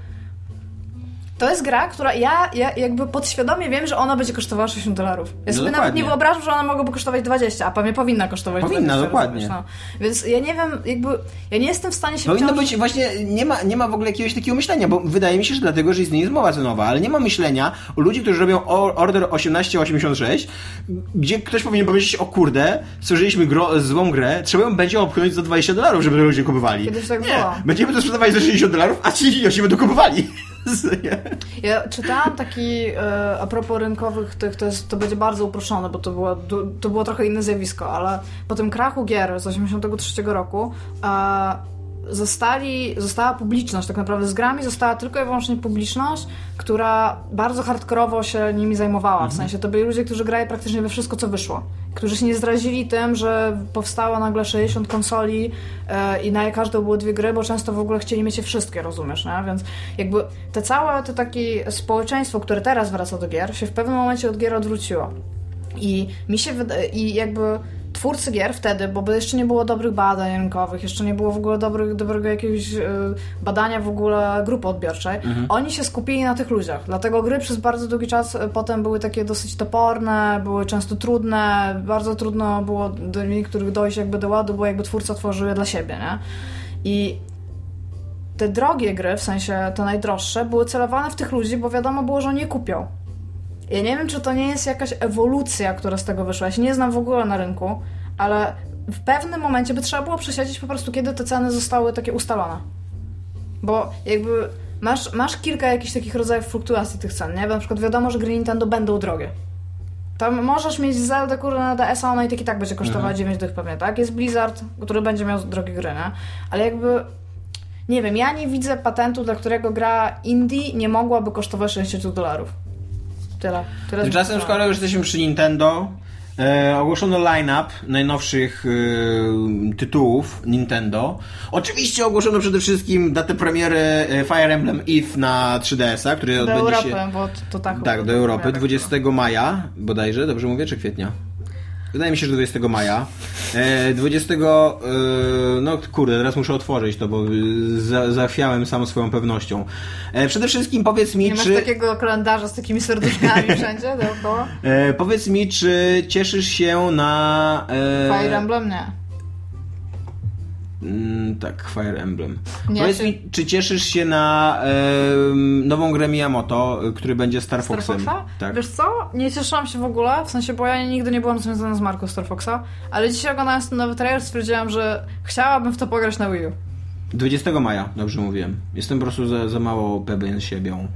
To jest gra, która ja, ja jakby podświadomie wiem, że ona będzie kosztowała 60 dolarów. Ja No sobie nawet nie wyobrażam, że ona mogłaby kosztować 20, a pewnie powinna kosztować Powinna, 20. dokładnie. No. Więc ja nie wiem, jakby... Ja nie jestem w stanie się Powinno wciąż... być właśnie, nie ma, nie ma w ogóle jakiegoś takiego myślenia, bo wydaje mi się, że dlatego, że istnieje zmowa cenowa, ale nie ma myślenia o ludzi, którzy robią Order 1886, gdzie ktoś powinien powiedzieć, o kurde, stworzyliśmy gro, złą grę, trzeba ją będzie obchnąć za 20 dolarów, żeby ludzie kupowali. Kiedyś tak nie, było. będziemy to sprzedawali za 60 dolarów, a ci idioci będą kupowali. Ja czytałam taki, e, a propos rynkowych tych, to, jest, to będzie bardzo uproszczone, bo to było, to było trochę inne zjawisko, ale po tym krachu gier z 83 roku e, zostali, została publiczność, tak naprawdę z grami została tylko i wyłącznie publiczność, która bardzo hardkorowo się nimi zajmowała, w sensie to byli ludzie, którzy grali praktycznie we wszystko, co wyszło. Którzy się nie zrazili tym, że powstało nagle 60 konsoli e, i na każdą były dwie gry, bo często w ogóle chcieli mieć je wszystkie, rozumiesz, nie? Więc jakby te całe to takie społeczeństwo, które teraz wraca do gier, się w pewnym momencie od gier odwróciło. I mi się wydaje, i jakby twórcy gier wtedy, bo jeszcze nie było dobrych badań rynkowych, jeszcze nie było w ogóle dobrych, dobrego jakiegoś e, badania w ogóle grupy odbiorczej, oni się skupili na tych ludziach. Dlatego gry przez bardzo długi czas e, potem były takie dosyć toporne, były często trudne, bardzo trudno było do niektórych dojść jakby do ładu, bo jakby twórca tworzył je dla siebie, nie? I te drogie gry, w sensie te najdroższe, były celowane w tych ludzi, bo wiadomo było, że oni je kupią. Ja nie wiem, czy to nie jest jakaś ewolucja, która z tego wyszła. Ja się nie znam w ogóle na rynku, ale w pewnym momencie by trzeba było przesiedzieć po prostu, kiedy te ceny zostały takie ustalone. Bo jakby masz, masz kilka jakichś takich rodzajów fluktuacji tych cen, nie? Bo na przykład wiadomo, że gry Nintendo będą drogie. Tam możesz mieć Zelda, kurde, na DS, a ona i tak i tak będzie kosztowała 9 dych pewnie, tak? Jest Blizzard, który będzie miał drogie gry, nie? Ale jakby... Nie wiem, ja nie widzę patentu, dla którego gra indie nie mogłaby kosztować 60 dolarów. Tyle. Tyle Tymczasem, skoro już jesteśmy przy Nintendo, e, ogłoszono line-up najnowszych e, tytułów Nintendo. Oczywiście ogłoszono przede wszystkim datę premiery e, Fire Emblem Eve na 3DS-a, który Do odbędzie Europy, się... bo to, to tak. Tak, do Europy, tak 20 maja bodajże, dobrze mówię, czy kwietnia? Wydaje mi się, że 20 maja. E, 20. E, no kurde, teraz muszę otworzyć to, bo za, zachwiałem sam swoją pewnością. E, przede wszystkim powiedz mi, Nie masz czy. takiego kalendarza z takimi serduszkami wszędzie dookoła? E, powiedz mi, czy cieszysz się na. E, Fire Emblem nie. Mm, tak, Fire Emblem. Nie, Powiedz czy- mi, czy cieszysz się na em, nową grę Miyamoto, y, który będzie Star Star Foxem? Foxa? Tak. Wiesz co? Nie cieszyłam się w ogóle, w sensie, bo ja nigdy nie byłam związana z marką Star Foxa, ale dzisiaj oglądając ten nowy trailer stwierdziłam, że chciałabym w to pograć na Wii U. 20 maja, dobrze mówiłem. Jestem po prostu za, za mało pewien siebie.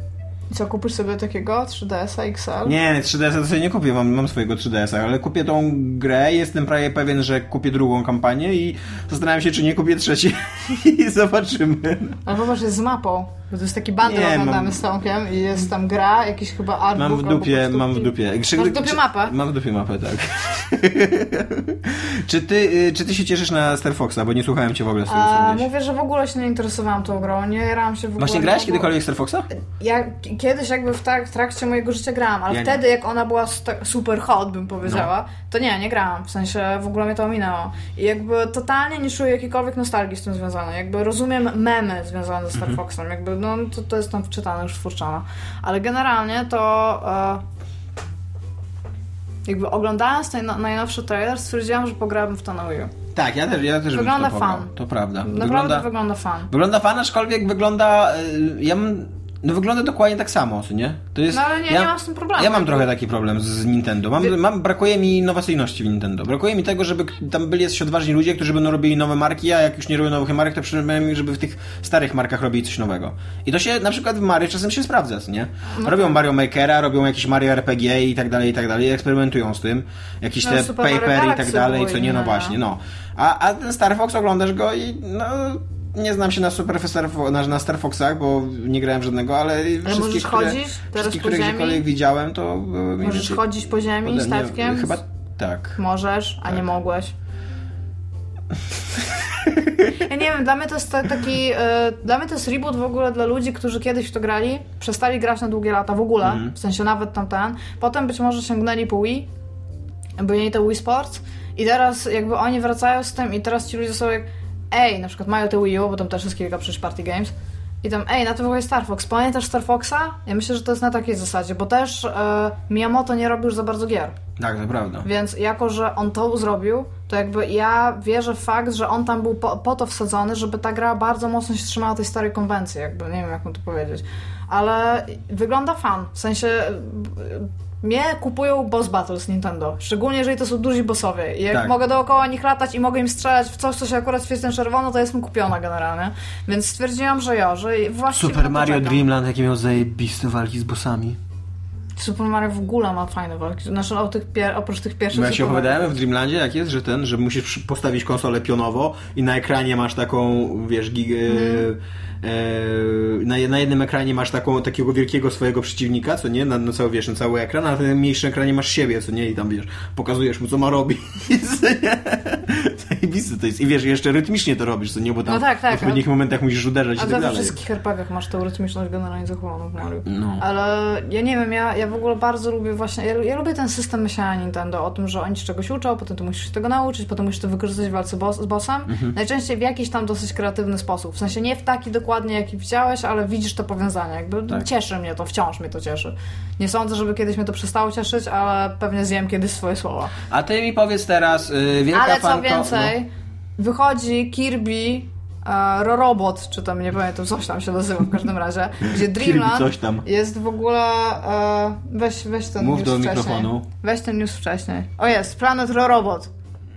I co, kupisz sobie takiego 3DS XL? Nie, 3DS to sobie nie kupię, mam, mam swojego 3DS, ale kupię tą grę, jestem prawie pewien, że kupię drugą kampanię i zastanawiam się, czy nie kupię trzeciej i zobaczymy. Ale popatrz, jest z mapą. Bo to jest taki Nie, oglądamy mam- z Tomkiem i jest tam gra, jakiś chyba artbook Mam w dupie, prostu mam w dupie. Masz w dupie mapę? Mam w dupie mapę, tak. czy, ty, y, czy ty się cieszysz na Star Foxa, bo nie słuchałem cię w ogóle A, mówię, że w ogóle się nie interesowałam tą grą, nie jarałam się w ogóle. Właśnie grałeś no, bo- kiedykolwiek Star Foxa? Ja kiedyś jakby w, trak- w trakcie mojego życia grałam, ale Ja nie. wtedy jak ona była super hot, bym powiedziała, to nie, nie grałam. W sensie w ogóle mnie to ominęło. I jakby totalnie nie czuję jakiejkolwiek nostalgii z tym związanej. Jakby rozumiem memy związane ze Star Mhm. Foxem. Jakby no to, to jest tam wczytane już twórczane. Ale generalnie to... E, jakby oglądając ten na- najnowszy trailer stwierdziłam, że pograłabym w to na Wii U. Tak, ja też, ja też Wygląda to fan. To prawda. Naprawdę Wygląda, wygląda fan. wygląda fan, aczkolwiek wygląda... y, Ja mam, no wygląda dokładnie tak samo, co nie? To jest, No ale nie, ja, nie mam z tym problemu. Ja mam trochę taki problem z, Nintendo. Mam, mam, brakuje mi innowacyjności w Nintendo. Brakuje mi tego, żeby tam byli jacyś odważni ludzie, którzy będą robili nowe marki, a jak już nie robią nowych marek, to przynajmniej, żeby w tych starych markach robili coś nowego. I to się na przykład w Mario czasem się sprawdza, co nie? No robią tak. Mario Makera, robią jakieś Mario RPG i tak dalej, i tak dalej, eksperymentują z tym. Jakieś No, te papery i tak dalej, co nie, no właśnie, no. A, a ten Star Fox oglądasz go i no... Nie znam się na Super na, na Star Foxach, bo nie grałem żadnego, ale, wszystkie, możesz które, chodzić wszystkie, które ziemi? gdziekolwiek widziałem, to Możesz chodzić po ziemi ode mnie- statkiem? Chyba tak. Możesz, a nie Tak. mogłeś. Ja nie wiem, dla mnie to jest ta- taki. e, dla mnie to jest reboot w ogóle dla ludzi, którzy kiedyś w to grali, przestali grać na długie lata w ogóle, Mhm. w sensie nawet tamten. Potem być może sięgnęli po Wii, bo mieli to Wii Sports i teraz jakby oni wracają z tym i teraz ci ludzie są jak ej, na przykład mają te Wii U, bo tam też jest kilka przecież party games i tam ej, na to wychodzi Star Fox. Pamiętasz Star Foxa? Ja myślę, że to jest na takiej zasadzie, bo też e, Miyamoto nie robi już za bardzo gier. Tak, to prawda. Więc jako, że on to zrobił, to jakby ja wierzę w fakt, że on tam był po, po to wsadzony, żeby ta gra bardzo mocno się trzymała tej starej konwencji, jakby, nie wiem jak mu to powiedzieć. Ale wygląda fan, w sensie mnie kupują boss battles Nintendo, szczególnie jeżeli to są duzi bossowie i jak Tak. mogę dookoła nich latać i mogę im strzelać w coś, co się akurat świeci na czerwono, to jestem kupiona generalnie. Więc stwierdziłam, że ja, że właśnie Super Mario czekam. Dreamland, jakie miał zajebiste walki z bossami. Super Mario w ogóle ma fajne walki, znaczy o tych pier- oprócz tych pierwszych... Bo ja się opowiadałem w Dreamlandzie, jak jest, że ten, że musisz postawić konsolę pionowo i na ekranie masz taką, wiesz, gig, Mhm. E, na, na jednym ekranie masz taką, takiego wielkiego swojego przeciwnika, co nie, na, na cały, wiesz, na cały ekran, a na tym mniejszym ekranie masz siebie, co nie, i tam, wiesz, pokazujesz mu, co ma robić, co nie. Zajebiste to jest. I wiesz, jeszcze rytmicznie to robisz, co nie, bo tam No tak, tak, w odpowiednich momentach musisz uderzać A i tak we dalej. wszystkich herpagach masz tę rytmiczność generalnie zachowaną w Mario. No. Ale ja nie wiem, ja, ja w ogóle bardzo lubię właśnie, ja, ja lubię ten system myślenia Nintendo o tym, że oni czegoś uczą, potem ty musisz się tego nauczyć, potem musisz to wykorzystać w walce boss, z bossem. Mhm. Najczęściej w jakiś tam dosyć kreatywny sposób. W sensie nie w taki dokładnie, jaki widziałeś, ale widzisz to powiązanie. Jakby Tak. cieszy mnie to, wciąż mnie to cieszy. Nie sądzę, żeby kiedyś mnie to przestało cieszyć, ale pewnie zjem kiedyś swoje słowa. A ty mi powiedz teraz, y, wielka Ale co fanko... więcej, wychodzi Kirby e, Robot, czy tam nie pamiętam, coś tam się nazywa w każdym razie, gdzie Dreamland jest w ogóle. E, weź, weź ten Mów news do wcześniej. mikrofonu. Weź ten news wcześniej. O jest, Planet Robot.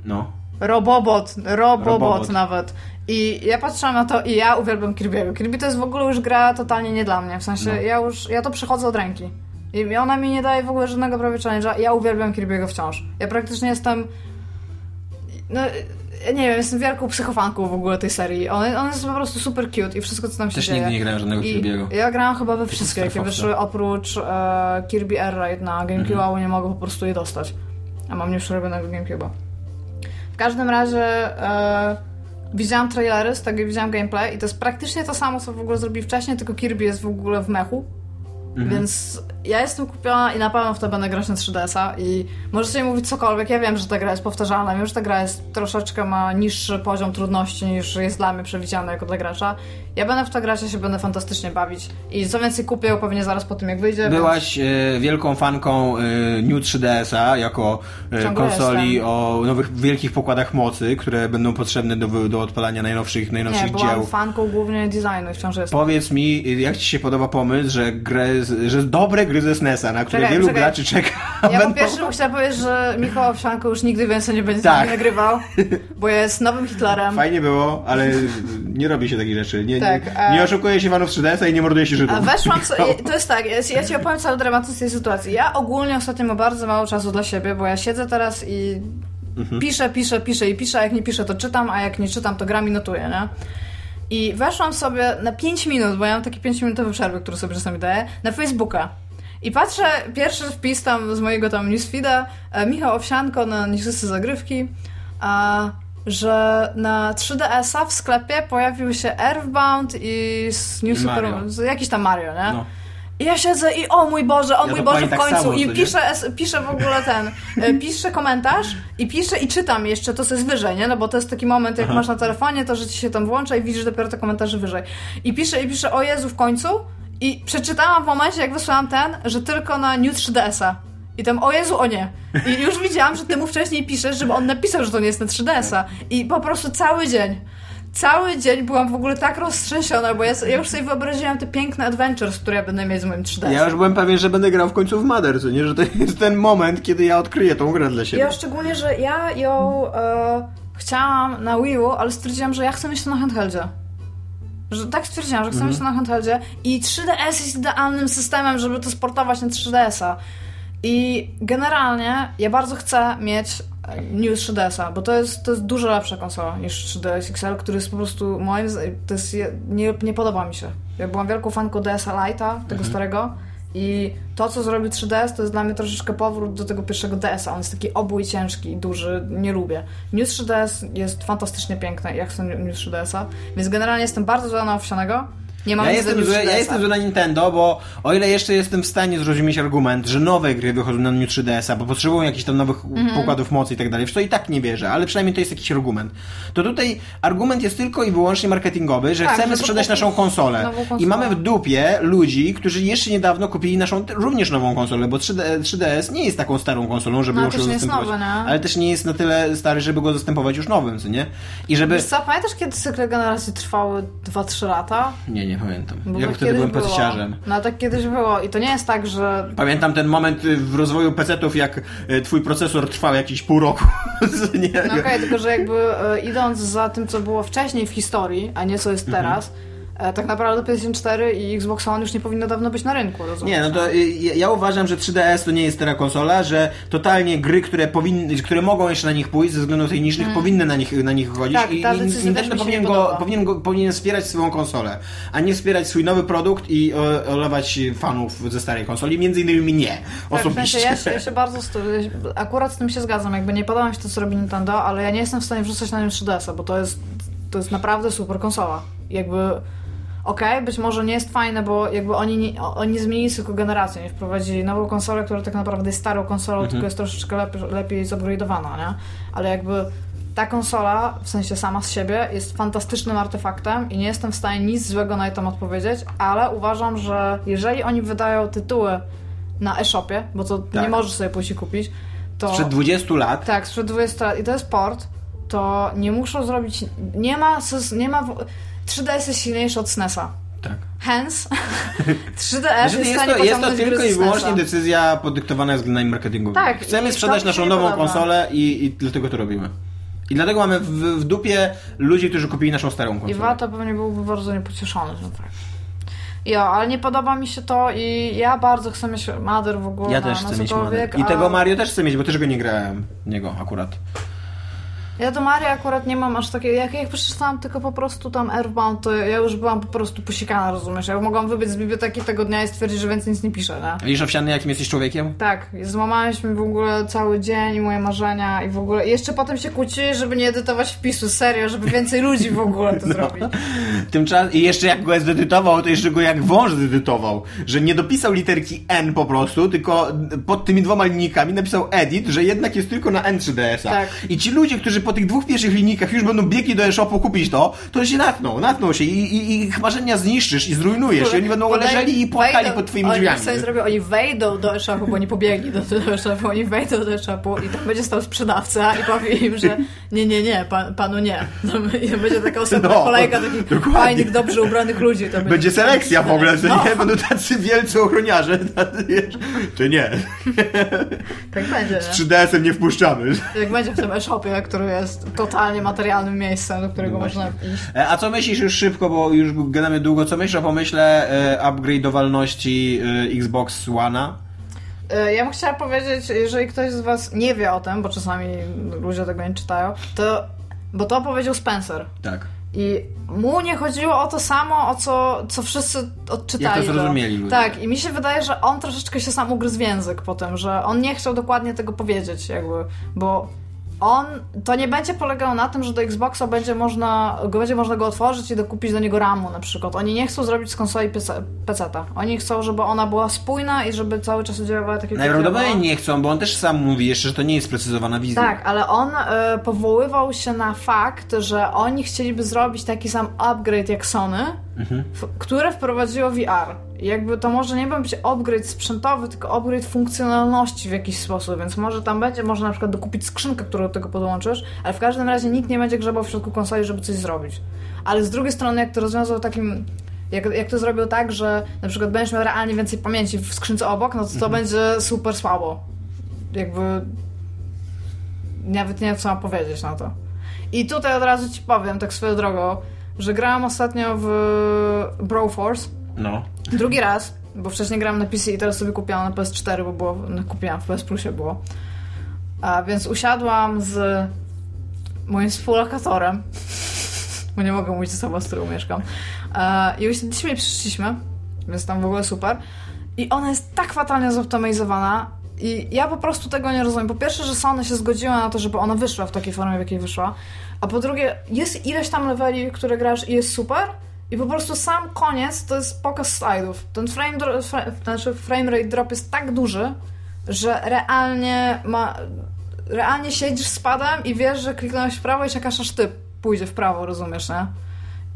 No. Robobot, Robobot Robobot. nawet. I ja patrzyłam na to i ja uwielbiam Kirby'ego. Kirby to jest w ogóle już gra totalnie nie dla mnie. W sensie No. ja już, ja to przechodzę od ręki. I ona mi nie daje w ogóle żadnego prawie challenge'a. Ja uwielbiam Kirby'ego wciąż. Ja praktycznie jestem... No, ja nie wiem, jestem wielką psychofanką w ogóle tej serii. On, on jest po prostu super cute i wszystko, co tam się Też dzieje. nigdy nie grałem żadnego Kirby'ego. Ja grałam chyba we wszystkie, jakie wyszły, oprócz e, Kirby Air Raid na GameCube, Mhm. ale nie mogę po prostu je dostać. A mam nieprzerobionego GameCube'a. W każdym razie e, widziałam trailery z tego widziałam gameplay i to jest praktycznie to samo, co w ogóle zrobili wcześniej, tylko Kirby jest w ogóle w mechu. Mhm. Więc ja jestem kupiona i na pewno w to będę grać na 3DS-a i możecie mi mówić cokolwiek, ja wiem, że ta gra jest powtarzalna, wiem, że ta gra jest troszeczkę ma niższy poziom trudności niż jest dla mnie przewidziany jako dla gracza. Ja będę w to grać, ja się będę fantastycznie bawić i co więcej kupię pewnie zaraz po tym jak wyjdzie. Byłaś e, wielką fanką e, New 3DS-a jako Ciągle konsoli jestem. o nowych wielkich pokładach mocy, które będą potrzebne do, do odpalania najnowszych, więc... najnowszych Nie, byłam dzieł. fanką głównie designu i wciąż jestem. Powiedz mi, jak ci się podoba pomysł, że, grę, że dobre gry gry ze SNES-a, na które Czekaj, wielu czekaj. graczy czeka. Ja po pierwsze chciałam powiedzieć, że Michał Owsianko już nigdy więcej nie będzie Tak. nagrywał, bo jest nowym Hitlerem. Fajnie było, ale nie robi się takich rzeczy. Nie, Tak, nie, a- nie oszukuje się fanów 3DS-a i nie morduje się Żydów. A weszłam to jest tak, ja, ja ci opowiem cały dramatyzm tej sytuacji. Ja ogólnie ostatnio mam bardzo mało czasu dla siebie, bo ja siedzę teraz i Mhm. piszę, piszę, piszę i piszę, a jak nie piszę, to czytam, a jak nie czytam, to gram i notuję, nie? I weszłam sobie na 5 minut, bo ja mam takie 5-minutowe przerwy, które sobie czasami daję, na Facebooka. I patrzę, pierwszy wpis tam z mojego tam newsfeeda, e, Michał Owsianko na Niechcysty Zagrywki, a, że na 3DS-a w sklepie pojawił się Earthbound i New I Super... Jakiś tam Mario, nie? No. I ja siedzę i o mój Boże, o Ja mój Boże w tak końcu. samo, I piszę, piszę w ogóle ten, e, piszę komentarz i piszę i czytam jeszcze to, co jest wyżej, nie? No bo to jest taki moment, jak Aha. masz na telefonie, to że ci się tam włącza i widzisz dopiero te komentarze wyżej. I piszę, i piszę, o Jezu, w końcu. I przeczytałam w momencie, jak wysłałam ten, że tylko na New 3DS-a. I tam, o Jezu, o nie. I już widziałam, że ty mu wcześniej piszesz, żeby on napisał, że to nie jest na 3DS-a. I po prostu cały dzień. Cały dzień byłam w ogóle tak roztrzęsiona, bo ja, ja już sobie wyobraziłam te piękne adventures, które ja będę mieć z moim 3DS. Ja już byłem pewien, że będę grał w końcu w Mother, co nie? Że to jest ten moment, kiedy ja odkryję tą grę dla siebie. Ja szczególnie, że ja ją e, chciałam na Wii U, ale stwierdziłam, że ja chcę mieć to na handheldzie. Że tak stwierdziłam, że chcę Mhm. mieć to na handheldzie i 3DS jest idealnym systemem, żeby to sportować na 3DS-a. I generalnie ja bardzo chcę mieć e, New 3DS-a, bo to jest, to jest dużo lepsza konsola niż 3DS XL, który jest po prostu moim to jest, je- nie, nie podoba mi się. Ja byłam wielką fanką DS-a Lite'a, tego starego i to, co zrobił 3DS, to jest dla mnie troszeczkę powrót do tego pierwszego DS-a. On jest taki obój ciężki duży, nie lubię. New 3DS jest fantastycznie piękny, jak chcę New 3DS-a, więc generalnie jestem bardzo zła na owsianego. Nie mam Ja do jestem, zły, ja 3DS-a. jestem zły na Nintendo, bo o ile jeszcze jestem w stanie zrozumieć argument, że nowe gry wychodzą na New 3DS-a, bo potrzebują jakichś tam nowych Mhm. pokładów mocy i tak dalej, w co i tak nie wierzę, ale przynajmniej to jest jakiś argument. To tutaj argument jest tylko i wyłącznie marketingowy, że Tak, chcemy sprzedać naszą konsolę. I mamy w dupie ludzi, którzy jeszcze niedawno kupili naszą również nową konsolę, bo 3D, 3DS nie jest taką starą konsolą, żeby No, już ją zastępować. nowy, nie? Ale też nie jest na tyle stary, żeby go zastępować już nowym, co nie? I żeby... Wiesz co, pamiętasz kiedy cykle generacji trwały 2-3 lata? Nie, nie pamiętam. Bo Ja tak wtedy byłem pececiarzem. No tak kiedyś było i to nie jest tak, że Pamiętam ten moment y, w rozwoju PC-ów, jak y, twój procesor trwał jakieś pół roku. nie? No okej, tylko że jakby e, idąc za tym, co było wcześniej w historii, a nie co jest Mhm. teraz, e, tak naprawdę PlayStation 4 i Xbox One już nie powinno dawno być na rynku, rozumiesz? Nie, no to y, ja ja uważam, że 3DS to nie jest teraz konsola, że totalnie gry, które powinny, które mogą jeszcze na nich pójść ze względu technicznych, powinny na nich, na nich chodzić Tak, i, ta i Nintendo powinien, nie go, powinien, go, powinien wspierać swoją konsolę, a nie wspierać swój nowy produkt i olewać fanów ze starej konsoli, między innymi mnie Tak, w osobiście. sensie ja, się, ja się bardzo akurat z tym się zgadzam, jakby nie podoba mi się to, co robi Nintendo, ale ja nie jestem w stanie wrzucać na nim 3DS-a, bo to jest, to jest naprawdę super konsola. Jakby, okej, być może nie jest fajne, bo jakby oni, nie, oni zmienili tylko generację, nie wprowadzili nową konsolę, która tak naprawdę jest starą konsolą, tylko jest troszeczkę lepiej, lepiej zupgrade'owana, nie? Ale jakby ta konsola, w sensie sama z siebie, jest fantastycznym artefaktem i nie jestem w stanie nic złego na jej temat powiedzieć, ale uważam, że jeżeli oni wydają tytuły na e-shopie, bo to Tak. nie możesz sobie pójść i kupić, to... Sprzed 20 lat Tak, sprzed 20 lat i to jest port, to nie muszą zrobić... Nie ma... Nie ma 3DS jest silniejszy od SNES-a. tak. Hence 3DS Znaczy, jest jest, to, jest to tylko i wyłącznie decyzja podyktowana względami marketingowymi. Tak, Chcemy i sprzedać naszą nową podoba. konsolę i, i dlatego to robimy. I dlatego mamy w, w dupie ludzi, którzy kupili naszą starą I konsolę. Wata pewnie byłby bardzo niepocieszony, że tak. Jo, ale nie podoba mi się to i ja bardzo chcę mieć Mother w ogóle Ja na, też na chcę mieć cokolwiek, Mother. I a- tego Mario też chcę mieć, bo też go nie grałem. Niego akurat. Ja do Mario akurat nie mam aż takiego. Jak, jak przeczytałam tylko po prostu tam Earthbound, to ja już byłam po prostu posikana, rozumiesz? Ja mogłam wybiec z biblioteki tego dnia i stwierdzić, że więcej nic nie piszę, nie? Widzisz, Owsiany, jakim jesteś człowiekiem? Tak, złamaliśmy w ogóle cały dzień, moje marzenia i w ogóle. I jeszcze potem się kłócili, żeby nie edytować wpisu, serio, żeby więcej ludzi w ogóle No. to zrobić. Tymczasem, I jeszcze jak go zedytował, to jeszcze go jak wąż zedytował. Że nie dopisał literki N po prostu, tylko pod tymi dwoma linijkami napisał edit, że jednak jest tylko na N3DS-a. Tak. I ci ludzie, którzy po tych dwóch pierwszych linijkach już będą biegli do e-shopu kupić to, to się natną, natną się i, i, i ich marzenia zniszczysz i zrujnujesz i oni będą Podaj- leżeli i płakali wejdą- pod twoimi oni drzwiami. sobie zrobią, oni wejdą do e-shopu, bo nie pobiegli do tego e-shopu, oni wejdą do e-shopu i tam będzie stał sprzedawca i powie im, że nie, nie, nie, pan, panu nie. I będzie taka osobna No, kolejka takich dokładnie. fajnych, dobrze ubranych ludzi. To będzie, Będzie selekcja w ogóle, że No. nie? Będą tacy wielcy ochroniarze, tacy, wiesz, czy nie. Tak będzie, Z nie? 3DS-em nie wpuszczamy. Jak będzie w tym e-shopie, który jest totalnie materialnym miejscem, do którego No można iść. E, A co myślisz już szybko, bo już gadamy długo, co myślisz o pomyśle e, upgrade'owalności e, Xbox One'a? Ja bym chciała powiedzieć, jeżeli ktoś z Was nie wie o tym, bo czasami ludzie tego nie czytają, to. Bo to powiedział Spencer. Tak. I mu nie chodziło o to samo, o co, co wszyscy odczytali. Jak to zrozumieli ludzie. Tak, i mi się wydaje, że on troszeczkę się sam ugryzł w język po tym, że on nie chciał dokładnie tego powiedzieć, jakby, bo on, to nie będzie polegało na tym, że do Xboxa będzie można, go będzie można go otworzyć i dokupić do niego ramu na przykład. Oni nie chcą zrobić z konsoli PC- PC-ta. Oni chcą, żeby ona była spójna i żeby cały czas działała tak jak Najprawdopodobniej działała. nie chcą, bo on też sam mówi jeszcze, że to nie jest sprecyzowana wizja. Tak, ale on e, powoływał się na fakt, że oni chcieliby zrobić taki sam upgrade jak Sony, w, które wprowadziło VR. I jakby to może nie być upgrade sprzętowy, tylko upgrade funkcjonalności w jakiś sposób, więc może tam będzie można na przykład dokupić skrzynkę, którą do tego podłączysz, ale w każdym razie nikt nie będzie grzebał w środku konsoli, żeby coś zrobić. Ale z drugiej strony, jak to rozwiązał takim jak, jak to zrobił tak, że na przykład będziesz miał realnie więcej pamięci w skrzynce obok, no to to będzie super słabo. Jakby nawet nie wiem, co mam powiedzieć na to. I tutaj od razu ci powiem, tak swoją drogą, że grałam ostatnio w Broforce. No. Drugi raz, bo wcześniej grałam na PC i teraz sobie kupiłam na PS4, bo było, no, kupiłam w PS Plusie było. A więc usiadłam z moim współlokatorem, bo nie mogę mówić osoba, z którą mieszkam. E, I usiedliśmy i przyszliśmy, więc tam w ogóle super. I ona jest tak fatalnie zoptymalizowana i ja po prostu tego nie rozumiem. Po pierwsze, że Sony się zgodziła na to, żeby ona wyszła w takiej formie, w jakiej wyszła. A po drugie, jest ileś tam leveli, które grasz i jest super. I po prostu sam koniec to jest pokaz slajdów. Ten frame, dro- fra- znaczy frame rate drop jest tak duży, że realnie ma... Realnie siedzisz z padem i wiesz, że kliknąłeś w prawo i czekasz aż ty pójdzie w prawo, rozumiesz, nie?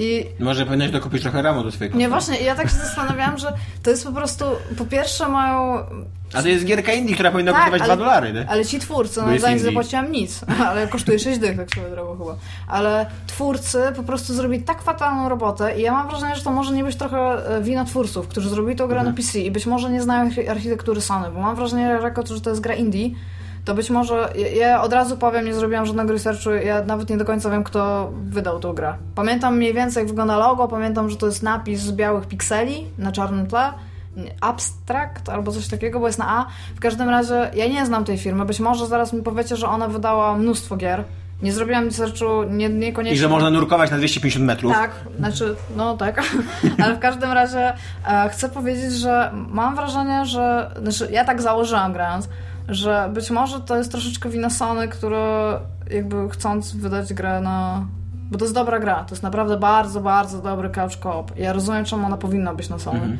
I Może powinieneś dokupić trochę ramu do swojego. nie, właśnie, ja tak się zastanawiałam, że to jest po prostu, po pierwsze mają... A to jest gierka indie, która powinna Tak, kosztować ale- 2 dolary, nie? Ale ci twórcy, no za nic indie. zapłaciłam nic, ale kosztuje 6 dych, tak sobie drogą chyba. Ale twórcy po prostu zrobili tak fatalną robotę i ja mam wrażenie, że to może nie być trochę e, wina twórców, którzy zrobili tą grę Mhm. na PC i być może nie znają archi- architektury Sony, bo mam wrażenie, że jako to, że to jest gra indie, to być może, ja, od razu powiem, nie zrobiłam żadnego researchu, ja nawet nie do końca wiem, kto wydał tą grę. Pamiętam mniej więcej, jak wygląda logo, pamiętam, że to jest napis z białych pikseli na czarnym tle, abstrakt albo coś takiego, bo jest na A. W każdym razie ja nie znam tej firmy. Być może zaraz mi powiecie, że ona wydała mnóstwo gier. Nie zrobiłam researchu, nie, niekoniecznie. I że można nurkować na 250 metrów. Tak, znaczy, no tak, ale w każdym razie e, chcę powiedzieć, że mam wrażenie, że, znaczy ja tak założyłam grając, że być może to jest troszeczkę wina Sony, które jakby chcąc wydać grę na... Bo to jest dobra gra, to jest naprawdę bardzo, bardzo dobry couch co-op. Ja rozumiem, czemu ona powinna być na Sony.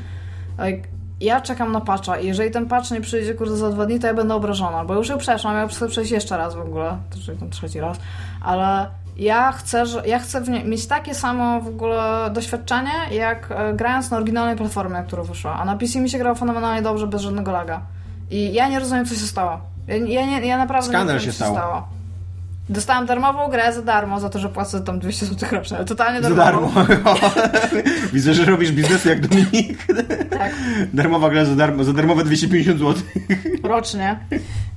Like, ja czekam na patcha i jeżeli ten patch nie przyjdzie kurde za dwa dni, to ja będę obrażona, bo już ją przeszłam, ja chcę przejść jeszcze raz w ogóle, to czyli ten trzeci raz, ale ja chcę, że, ja chcę mieć takie samo w ogóle doświadczenie, jak e, grając na oryginalnej platformie, na którą wyszła, a na PC mi się grało fenomenalnie dobrze, bez żadnego laga. I ja nie rozumiem, co się stało. Ja, ja, nie, ja naprawdę Skandal nie wiem, się co się stało. stało. Dostałam darmową grę za darmo, za to, że płacę tam 200 zł rocznie, ale totalnie Za darmowo. darmo. Widzę, że robisz biznes jak Dominik. Tak. Darmowa gra za, darmo, za darmowe 250 zł. rocznie.